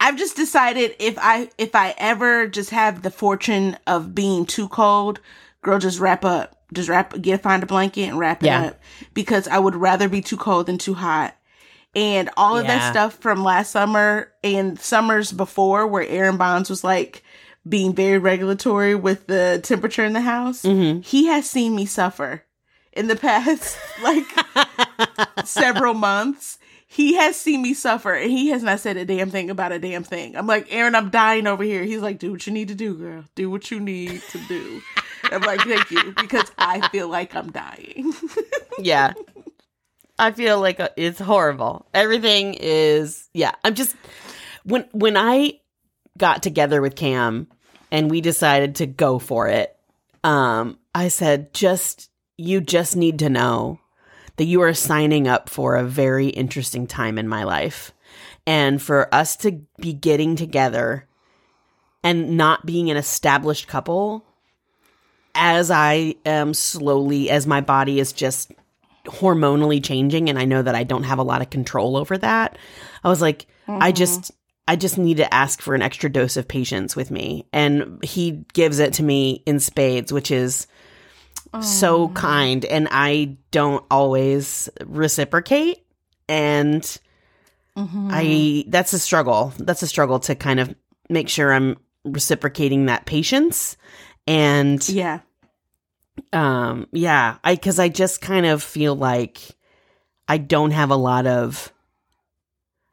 I've just decided if I if I ever just have the fortune of being too cold, girl, just wrap up, just wrap, get find a blanket and wrap it Yeah. up because I would rather be too cold than too hot. And all of Yeah. that stuff from last summer and summers before, where Aaron Bonds was like being very regulatory with the temperature in the house, hmm he has seen me suffer in the past like several months. he has seen me suffer and he has not said a damn thing about a damn thing. I'm like, Aaron, I'm dying over here. He's like, do what you need to do, girl. Do what you need to do. I'm like, thank you, because I feel like I'm dying. yeah. I feel like uh, it's horrible. Everything is yeah. I'm just when when I got together with Cam and we decided to go for it. Um I said just you just need to know that you are signing up for a very interesting time in my life. And for us to be getting together and not being an established couple as I am slowly, as my body is just hormonally changing, and I know that I don't have a lot of control over that, I was like, mm-hmm. I just, I just need to ask for an extra dose of patience with me. And he gives it to me in spades, which is so kind and I don't always reciprocate and mm-hmm. I that's a struggle. That's a struggle to kind of make sure I'm reciprocating that patience and yeah. Um yeah, I cuz I just kind of feel like I don't have a lot of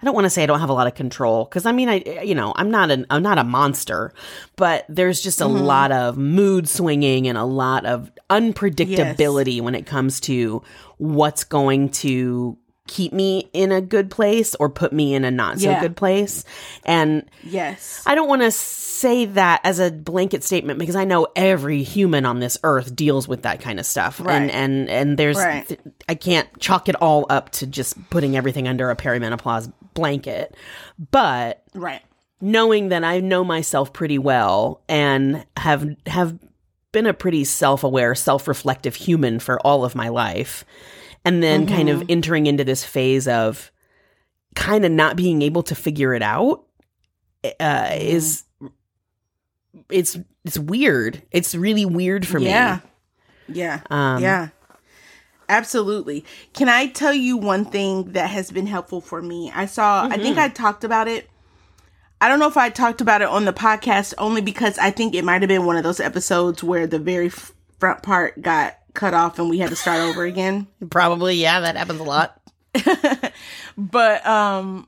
I don't want to say I don't have a lot of control because I mean I you know I'm not an I'm not a monster, but there's just a mm-hmm. lot of mood swinging and a lot of unpredictability yes. when it comes to what's going to keep me in a good place or put me in a not so yeah. good place. And yes, I don't want to say that as a blanket statement because I know every human on this earth deals with that kind of stuff. Right. And and and there's right. th- I can't chalk it all up to just putting everything under a perimenopause blanket. But right. knowing that I know myself pretty well and have have been a pretty self-aware, self-reflective human for all of my life and then mm-hmm. kind of mm-hmm. entering into this phase of kind of not being able to figure it out uh, mm. is it's it's weird. It's really weird for yeah. me. Yeah. Um, yeah. Absolutely. Can I tell you one thing that has been helpful for me? I saw, mm-hmm. I think mm-hmm. I talked about it. I don't know if I talked about it on the podcast only because I think it might have been one of those episodes where the very front part got cut off and we had to start over again. Probably, yeah, that happens a lot. but um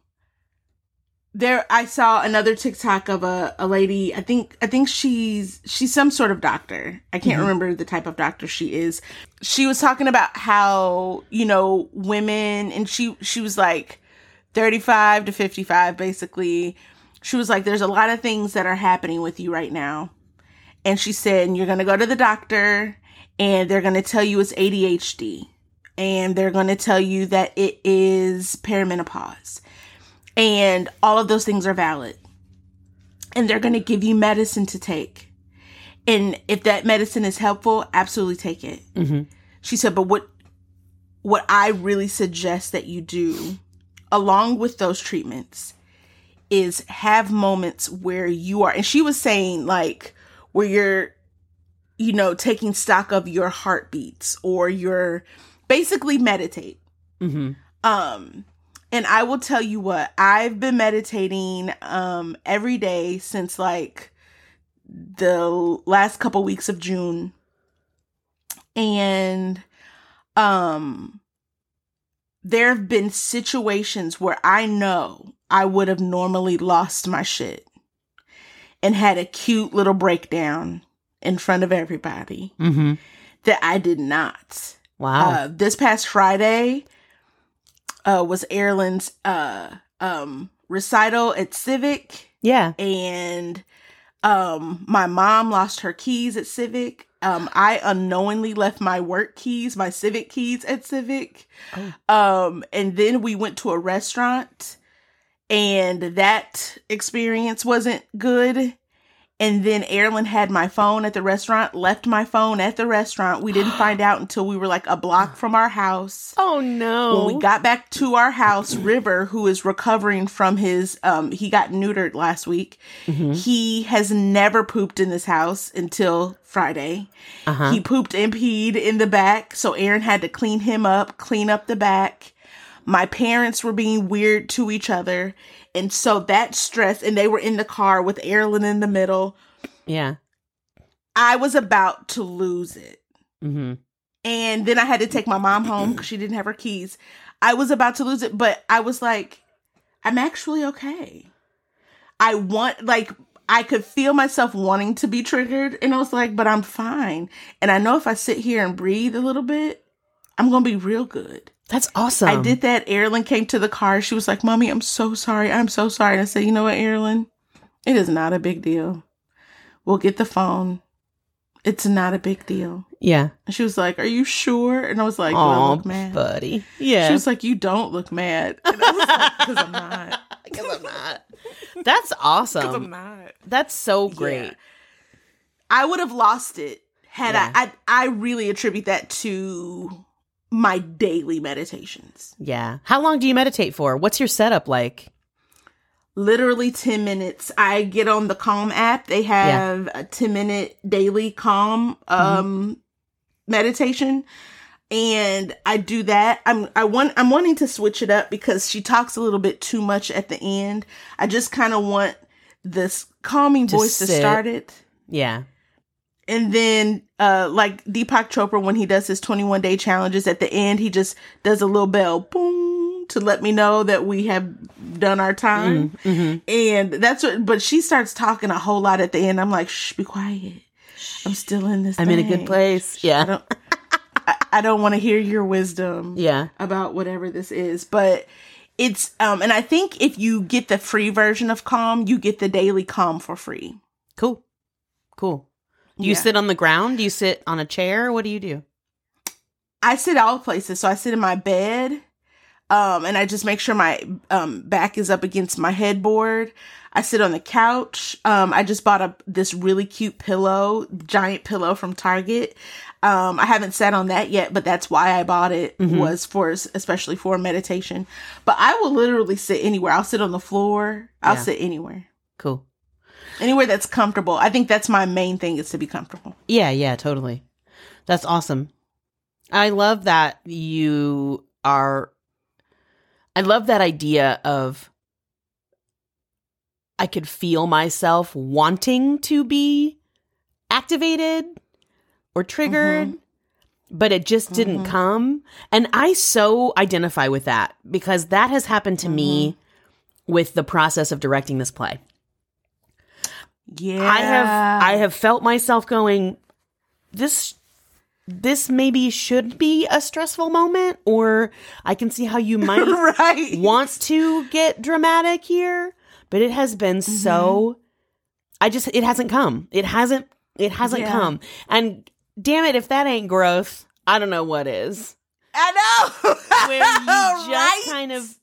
there I saw another TikTok of a, a lady. I think I think she's she's some sort of doctor. I can't mm-hmm. remember the type of doctor she is. She was talking about how, you know, women and she she was like 35 to 55 basically. She was like there's a lot of things that are happening with you right now. And she said you're going to go to the doctor and they're going to tell you it's ADHD and they're going to tell you that it is perimenopause and all of those things are valid. And they're going to give you medicine to take. And if that medicine is helpful, absolutely take it. Mm-hmm. She said, but what, what I really suggest that you do along with those treatments is have moments where you are, and she was saying like where you're, you know, taking stock of your heartbeats or your basically meditate. Mm-hmm. Um, and I will tell you what, I've been meditating um every day since like the last couple weeks of June. And um there have been situations where I know I would have normally lost my shit and had a cute little breakdown in front of everybody mm-hmm. that I did not. Wow. Uh, this past Friday, uh, was Erlen's uh, um, recital at Civic. Yeah. And um, my mom lost her keys at Civic. Um, I unknowingly left my work keys, my Civic keys at Civic. Oh. Um, and then we went to a restaurant and that experience wasn't good. And then Erlen had my phone at the restaurant, left my phone at the restaurant. We didn't find out until we were like a block from our house. Oh no. When we got back to our house, River, who is recovering from his um he got neutered last week. Mm-hmm. He has never pooped in this house until Friday. Uh-huh. He pooped and peed in the back, so Aaron had to clean him up, clean up the back. My parents were being weird to each other and so that stress, and they were in the car with Erlen in the middle. Yeah. I was about to lose it. Mm-hmm. and then I had to take my mom home because she didn't have her keys. I was about to lose it, but I was like, I'm actually okay. I want like I could feel myself wanting to be triggered, and I was like, but I'm fine. And I know if I sit here and breathe a little bit, I'm gonna be real good. That's awesome. I did that. Erilyn came to the car. She was like, Mommy, I'm so sorry. I'm so sorry. And I said, You know what, Erilyn? It is not a big deal. We'll get the phone. It's not a big deal. Yeah. And she was like, Are you sure? And I was like, Oh, well, look mad. buddy. Yeah. She was like, You don't look mad. And I was like, Because I'm not. Because I'm not. That's Because awesome. I'm not. That's so great. Yeah. I would have lost it had Yeah. I, I. I really attribute that to my daily meditations. Yeah. How long do you meditate for? What's your setup like? literally 10 minutes i get on the calm app they have a 10 minute daily calm um meditation and i do that i'm i want i'm wanting to switch it up because she talks a little bit too much at the end i just kind of want this calming To voice to start it Yeah. And then uh like Deepak Chopra when he does his 21 day challenges at the end he just does a little bell boom to let me know that we have done our time Mm-hmm. and that's what but she starts talking a whole lot at the end I'm like shh be quiet I'm still in this I'm in a good thing. place. I Yeah. don't I, I don't want to hear your wisdom Yeah. about whatever this is but it's um and I think if you get the free version of calm you get the daily calm for free Cool. Cool. Do you Yeah. sit on the ground? Do you sit on a chair? What do you do? I sit all places. So I sit in my bed, um, and I just make sure my um, back is up against my headboard. I sit on the couch. Um, I just bought a this really cute pillow, giant pillow from Target. Um, I haven't sat on that yet, but that's why I bought it Mhm. was for especially for meditation. But I will literally sit anywhere. I'll sit on the floor. I'll Yeah. sit anywhere. Cool. Anywhere that's comfortable. I think that's my main thing is to be comfortable. Yeah, yeah, totally. That's awesome. I love that you are I love that idea of I could feel myself wanting to be activated or triggered, but it just didn't Mhm. come. And I so identify with that because that has happened to me with the process of directing this play. Yeah. I have I have felt myself going this this maybe should be a stressful moment or I can see how you might right. want to get dramatic here, but it has been so mm-hmm. I just it hasn't come. It hasn't it hasn't Yeah. come. And damn it if that ain't growth, I don't know what is. I know. Where you just Right? kind of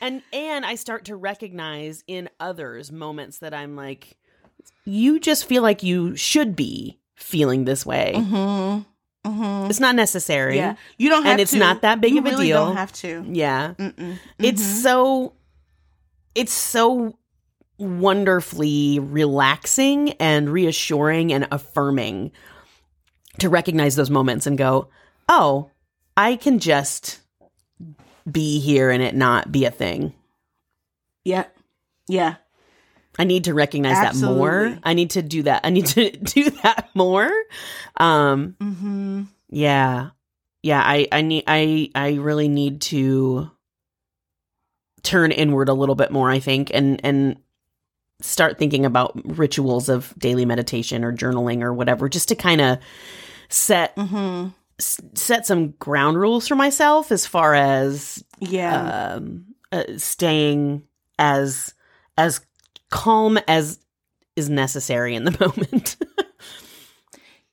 and and I start to recognize in others moments that I'm like you just feel like you should be feeling this way. Mm-hmm. Mm-hmm. It's not necessary. Yeah, you don't have And it's to. not that big you of a really deal. Don't have to. Yeah. Mm-mm. It's Mhm. so it's so wonderfully relaxing and reassuring and affirming to recognize those moments and go, "Oh, I can just be here and it not be a thing." yeah, yeah. I need to recognize that more. I need to do that. I need to do that more. Um Mm-hmm. Yeah. Yeah, I I need I I really need to turn inward a little bit more, I think, and and start thinking about rituals of daily meditation or journaling or whatever just to kind of set Mm-hmm. s- set some ground rules for myself as far as Yeah. um uh, staying as as calm as is necessary in the moment.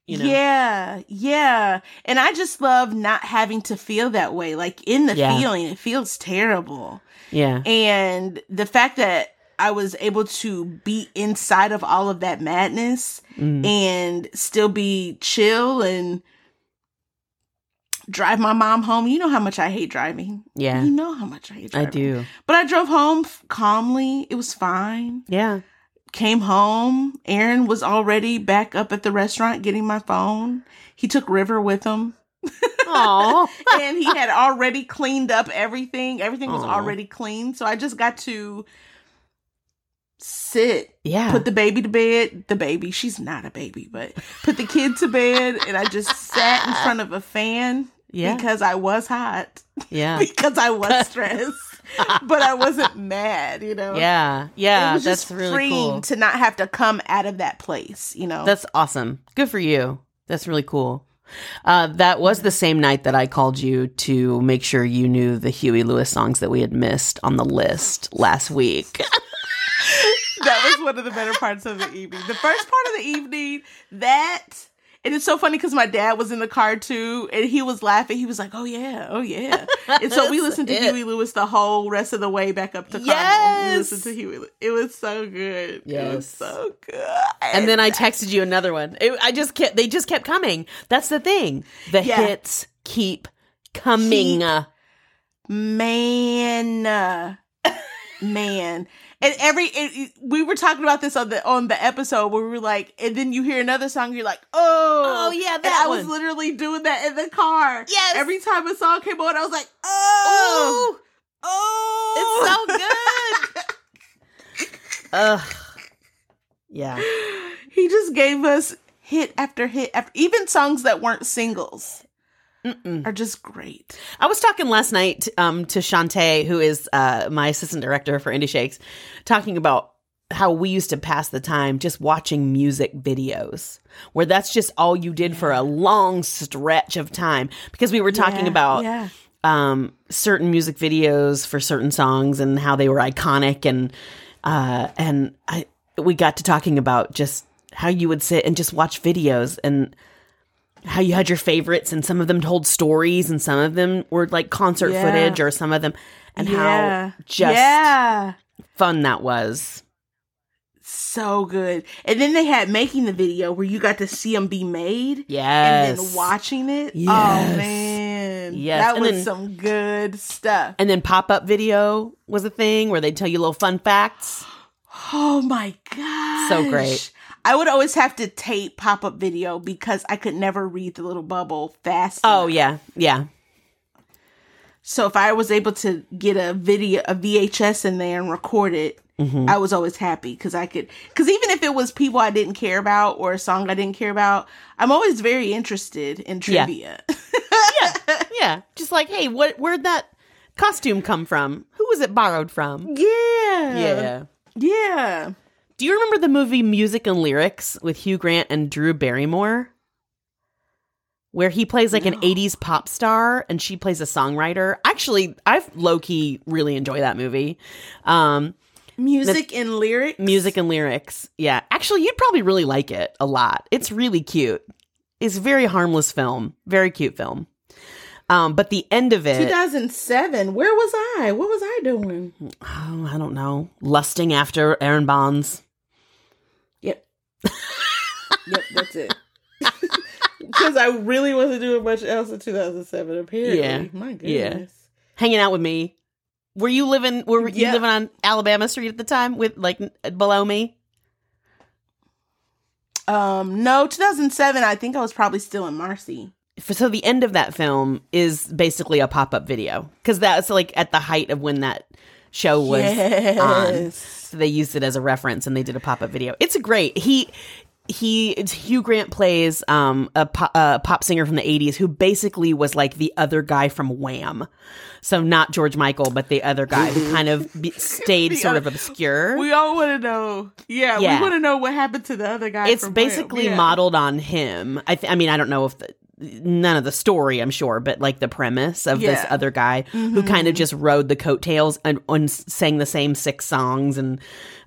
you know. Yeah, yeah. And I just love not having to feel that way. Like in the Yeah. feeling, it feels terrible. Yeah. And the fact that I was able to be inside of all of that madness Mm. and still be chill and drive my mom home. You know how much I hate driving. Yeah. You know how much I hate driving. I do. But I drove home f- calmly. It was fine. Yeah. Came home. Aaron was already back up at the restaurant getting my phone. He took River with him. Aw. and he had already cleaned up everything. Everything was Aw. already clean. So I just got to sit, Yeah. put the baby to bed. The baby, she's not a baby, but put the kid to bed, and I just sat in front of a fan Yeah. because I was hot, yeah. because I was stressed, but I wasn't mad. You know, Yeah. Yeah. it was That's just really freeing cool. to not have to come out of that place. You know, That's awesome. Good for you. That's really cool. Uh, that was the same night that I called you to make sure you knew the Huey Lewis songs that we had missed on the list last week. that was one of the better parts of the evening. The first part of the evening, that and it's so funny because my dad was in the car too, and he was laughing. He was like, "Oh yeah, oh yeah," and so we listened to it. Huey Lewis the whole rest of the way back up to. Yes! We listened to Huey. It was so good. It was Yes. so good. and then I texted you another one. It, I just kept, they just kept coming. That's the thing. The Yeah. hits keep coming. Keep- man, man. And every it, we were talking about this on the on the episode where we were like, and then you hear another song, you're like, oh, Oh, yeah, And that I was literally doing that in the car. Yes. Every time a song came on, I was like, oh, Ooh, oh, it's so good. Ugh. Yeah. he just gave us hit after hit after even songs that weren't singles Mm-mm. are just great. I was talking last night um, to Shantae, who is uh, my assistant director for Indy Shakes, talking about how we used to pass the time just watching music videos, where that's just all you did for a long stretch of time. Because we were talking Yeah, about yeah. um, certain music videos for certain songs and how they were iconic, and uh, and I we got to talking about just how you would sit and just watch videos and how you had your favorites and some of them told stories and some of them were like concert Yeah. footage or some of them and yeah. how just yeah. fun that was. so good. And then they had making the video where you got to see them be made Yes. and then watching it. Oh, yes. Oh man, Yes. that And was then- some good stuff. And then pop up video was a thing where they'd tell you little fun facts. Oh my god, So great. I would always have to tape pop up video because I could never read the little bubble fast. Oh enough. yeah, yeah, So if I was able to get a video, a VHS in there and record it, Mm-hmm. I was always happy because I could. Because even if it was people I didn't care about or a song I didn't care about, I'm always very interested in trivia. Yeah. trivia. yeah. Just like, hey, what? Where'd that costume come from? Who was it borrowed from? yeah, Yeah. yeah. Do you remember the movie Music and Lyrics with Hugh Grant and Drew Barrymore? Where he plays like an 80s pop star and she plays a songwriter. Actually, I've low key really enjoy that movie. Um, Music and lyrics. music and lyrics. Yeah. Actually, you'd probably really like it a lot. It's really cute. It's a very harmless film. Very cute film. Um, but the end of it, 2007. Where was I? What was I doing? oh, I don't know, lusting after Aaron Bonds. Yep. that's it. Because I really wasn't doing much else in 2007, apparently. Yeah. My Yeah. goodness. hanging out with me. Were you living? Were you Yeah. living on Alabama Street at the time with like below me? Um, no, 2007, I think I was probably still in Marcy. So the end of that film is basically a pop up video because that's like at the height of when that show was on. So they used it as a reference and they did a pop up video. It's a great he. He it's Hugh Grant plays um a, po- a pop singer from the 80s who basically was like the other guy from Wham. So not George Michael but the other guy who kind of be, stayed sort other- of obscure. We all want to know. Yeah, Yeah. we want to know what happened to the other guy. it's from basically. Yeah. modeled on him. I, th- I mean, I don't know if the, none of the story, I'm sure, but like the premise of this Yeah. Mm-hmm. other guy who kind of just rode the coattails and, and sang the same six songs and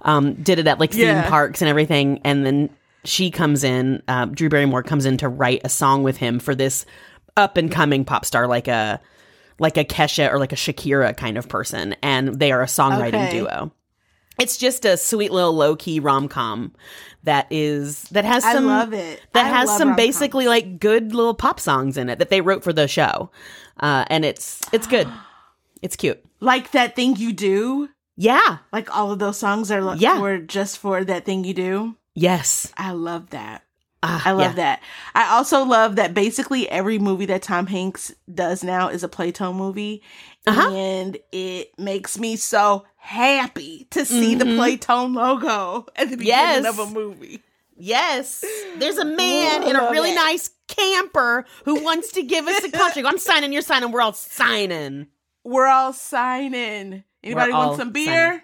um, did it at like theme Yeah. parks and everything. And then she comes in, uh, Drew Barrymore comes in to write a song with him for this up and coming pop star, like a like a Kesha or like a Shakira kind of person, and they are a songwriting Okay. duo. It's just a sweet little low key rom com that is that has I some love it. that I has some rom-coms. basically like good little pop songs in it that they wrote for the show, uh, and it's it's good. It's cute. like that thing you do. Yeah. Like all of those songs are Yeah. for just for that thing you do. Yes. I love that. Ah, I love yeah. that. I also love that basically every movie that Tom Hanks does now is a Playtone movie. Uh-huh. And it makes me so happy to see the Mhm. Playtone logo at the beginning Yes. of a movie. Yes. There's a man Ooh, in a really it. nice camper who wants to give us a contract. I'm signing, you're signing, we're all signing. We're all signing. Anybody all want some beer? signing.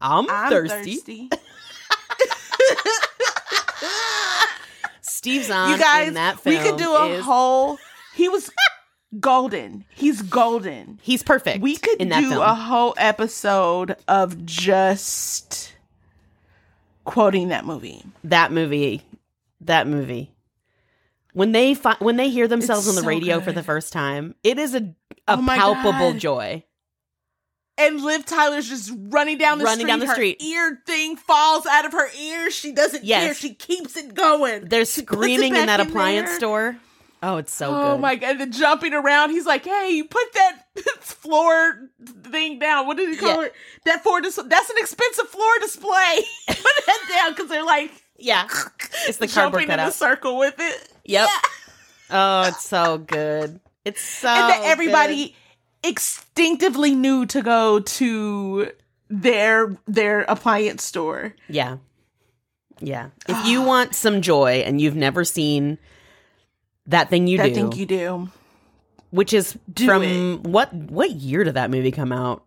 I'm, I'm thirsty. thirsty. Steve Zahn you guys, in that film we could do a is- whole. He was golden. He's golden. He's perfect. We could do film. a whole episode of just quoting that movie. that movie. That movie. When they fi- when they hear themselves It's on the so radio for the first time, it is a a Oh palpable God. joy. And Liv Tyler's just running down the Running street. down the Her street. ear thing falls out of her ear. She doesn't Yes. care. She keeps it going. They're She puts it screaming in back that appliance there. store. Oh, it's so good. oh good. my god! And then jumping around, he's like, "Hey, you put that floor thing down. What did he call Yeah. it? That floor dis- That's an expensive floor display. put that down because they're like Yeah. It's the cardboard jumping in a cutout. circle with it. Yep. Oh, it's so good. It's so and that everybody. Instinctively knew to go to their their appliance store. Yeah. Yeah. If you want some joy and you've never seen that thing you that do, thing you do. which is Do from what what year did that movie come out?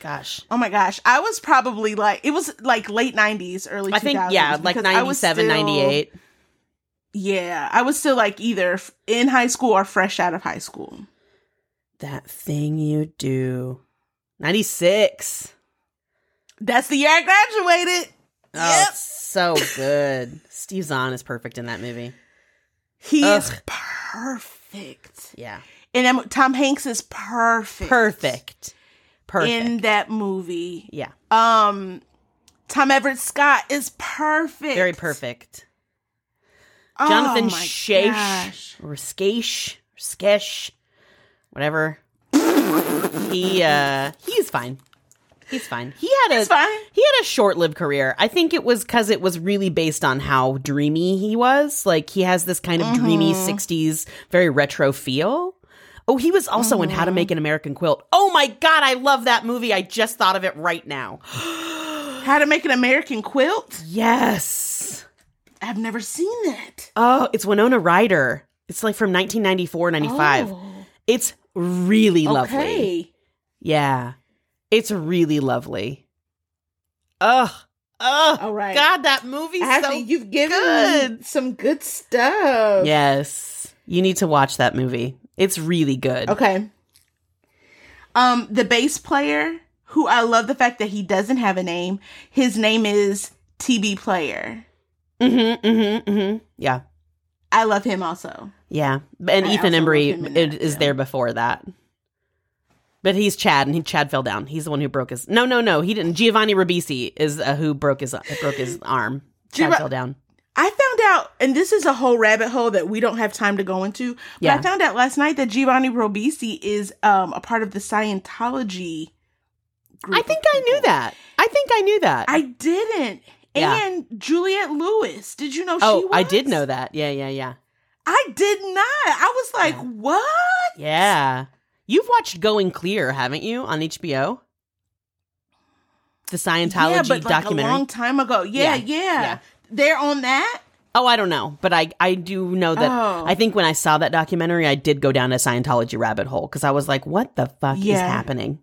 Gosh. Oh my gosh, I was probably like it was like late nineties, early. I think yeah, like because 97, still- 98. Yeah, I was still like either in high school or fresh out of high school. That thing you do. 96. That's the year I graduated. Oh, Yep. so good. Steve Zahn is perfect in that movie. He is perfect, Yeah. and Tom Hanks is perfect, Perfect. Perfect. in that movie. yeah. Um, Tom Everett Scott is perfect, Very perfect. Oh Jonathan my Shash gosh. or Skash or Skesh, whatever. he uh he's fine. He's fine. He had a he had a short-lived career. I think it was cuz it was really based on how dreamy he was. Like he has this kind of dreamy Mm-hmm. 60s very retro feel. Oh, he was also in Mm-hmm. How to Make an American Quilt. Oh my god, I love that movie. I just thought of it right now. How to Make an American Quilt? Yes. I've never seen that. Oh, it's Winona Ryder. It's like from 1994, 95. Oh, It's really lovely. okay. Yeah. It's really lovely. Ugh. Ugh. All right. God, that movie's Ashley, so you've given good. some good stuff. Yes. You need to watch that movie. It's really good. Okay. Um, the bass player, who I love the fact that he doesn't have a name. His name is TB Player. Mm-hmm. Mm-hmm. Mm-hmm. Yeah. I love him also. Yeah. And I Ethan Embry love him in is is there before that. But he's Chad, and he Chad fell down. He's the one who broke his. No, no, no. He didn't. Giovanni Ribisi is uh, who broke his broke his arm. Chad fell down. I found out, and this is a whole rabbit hole that we don't have time to go into. But Yeah. I found out last night that Giovanni Ribisi is um a part of the Scientology. Group I think I knew that. I think I knew that. I didn't. Yeah. And Juliette Lewis. Did you know oh, she oh, was? I did know that. Yeah, yeah, yeah. I did not. I was like, Yeah. what? Yeah. You've watched Going Clear, haven't you, on HBO? The Scientology yeah, but like documentary. a long time ago. Yeah, Yeah, yeah, yeah. They're on that. oh, I don't know, but I I do know that. Oh. I think when I saw that documentary, I did go down a Scientology rabbit hole because I was like, "What the fuck is happening?"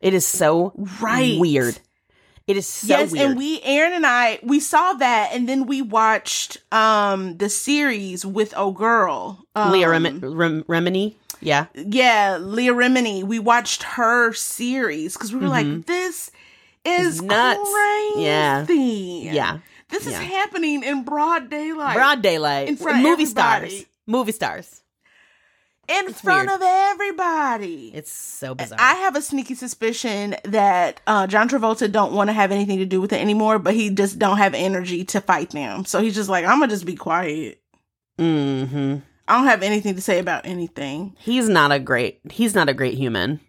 It is so Right. weird. It is so yes, weird. and we, Aaron and I, we saw that, and then we watched um the series with Oh Girl, um, Leah Rem- Rem- Remini. Yeah, Yeah, Leah Remini. We watched her series because we were like, Mhm. this is It's nuts. Crazy. Yeah. yeah. This is happening in broad daylight. Broad daylight. in front of movie everybody. stars. Movie stars. In It's front weird. of everybody. It's so bizarre. I have a sneaky suspicion that uh, John Travolta don't want to have anything to do with it anymore, but he just don't have energy to fight them. So he's just like, I'm gonna just be quiet. hmm I don't have anything to say about anything. He's not a great. He's not a great human.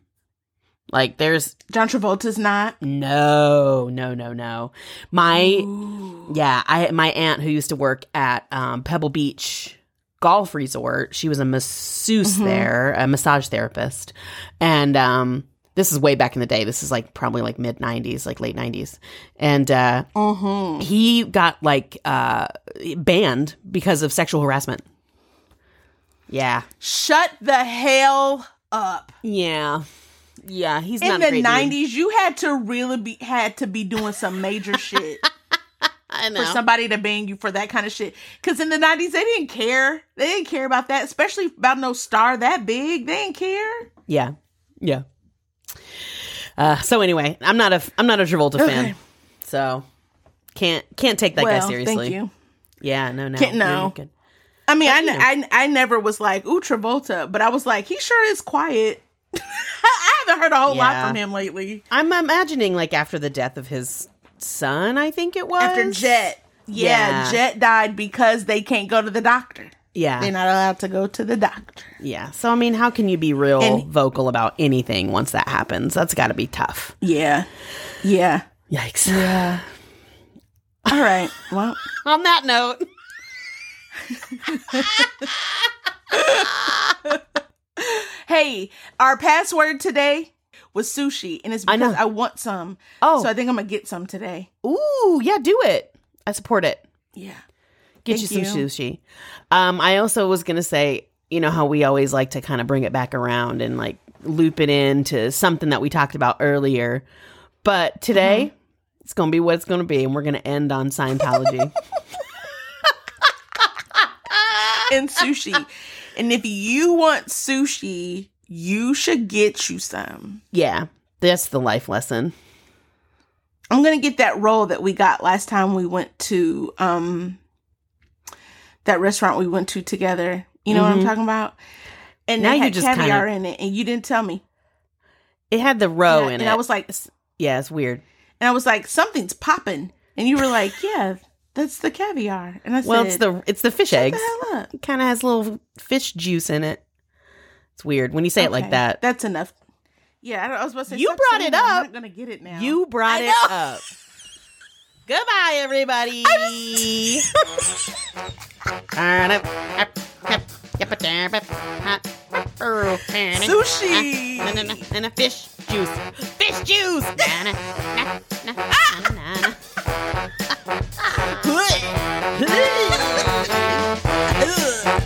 Like there's John Travolta's not. no, no, no, no. My yeah, I my aunt who used to work at um, Pebble Beach Golf Resort. She was a masseuse there, a massage therapist, and um, this is way back in the day. This is like probably like mid '90s, like late '90s, and uh, Mm-hmm. he got like uh, banned because of sexual harassment. Yeah, Shut the hell up. yeah, yeah. He's In not the a great dude. nineties, you had to really be had to be doing some major shit I for know. somebody to ban you for that kind of shit. Because in the nineties, they didn't care. They didn't care about that, especially about no star that big. They didn't care. Yeah, yeah. Uh, so anyway, I'm not a I'm not a Travolta Okay. fan, so can't can't take that guy seriously. thank you. Yeah, no, no, Can't- no. good. I mean, I, you n- I, I never was like, ooh, Travolta, but I was like, he sure is quiet. I haven't heard a whole lot from him lately. I'm imagining like after the death of his son, I think it was After Jett. Yeah, Yeah. Jett died because they can't go to the doctor. Yeah, They're not allowed to go to the doctor. yeah. So I mean, how can you be real And- vocal about anything once that happens? That's got to be tough. Yeah. Yeah. Yikes. Yeah. All right. Well, On that note, hey, our password today was sushi, and it's I because know. I, want some. Oh. So I think I'm to get some today. ooh, yeah, do it. I support it. Yeah. Get Thank you some you. sushi. Um, I also was gonna say, you know how we always like to kind of bring it back around and like loop it into something that we talked about earlier. But today, Mm-hmm. it's gonna be what it's gonna be, and we're gonna end on Scientology. And sushi. and if you want sushi, you should get you some. yeah, that's the life lesson. I'm gonna get that roll that we got last time we went to um that restaurant we went to together. You know what I'm Mhm. talking about? And Now you had just caviar kinda- in it, and you didn't tell me. It had the roe Yeah, in and it. I was like, yeah, it's weird. and I was like, something's popping, and you were like, yeah, that's the caviar. And I said, Well, it's the it's the fish eggs. the hell up. It kind of has little fish juice in it. It's weird when you say it like that. That's enough. Yeah, I, I was about to say You brought it up. I'm not gonna get it now. You brought it up. Goodbye, everybody. Sushi. and a fish juice. Fish juice. Good.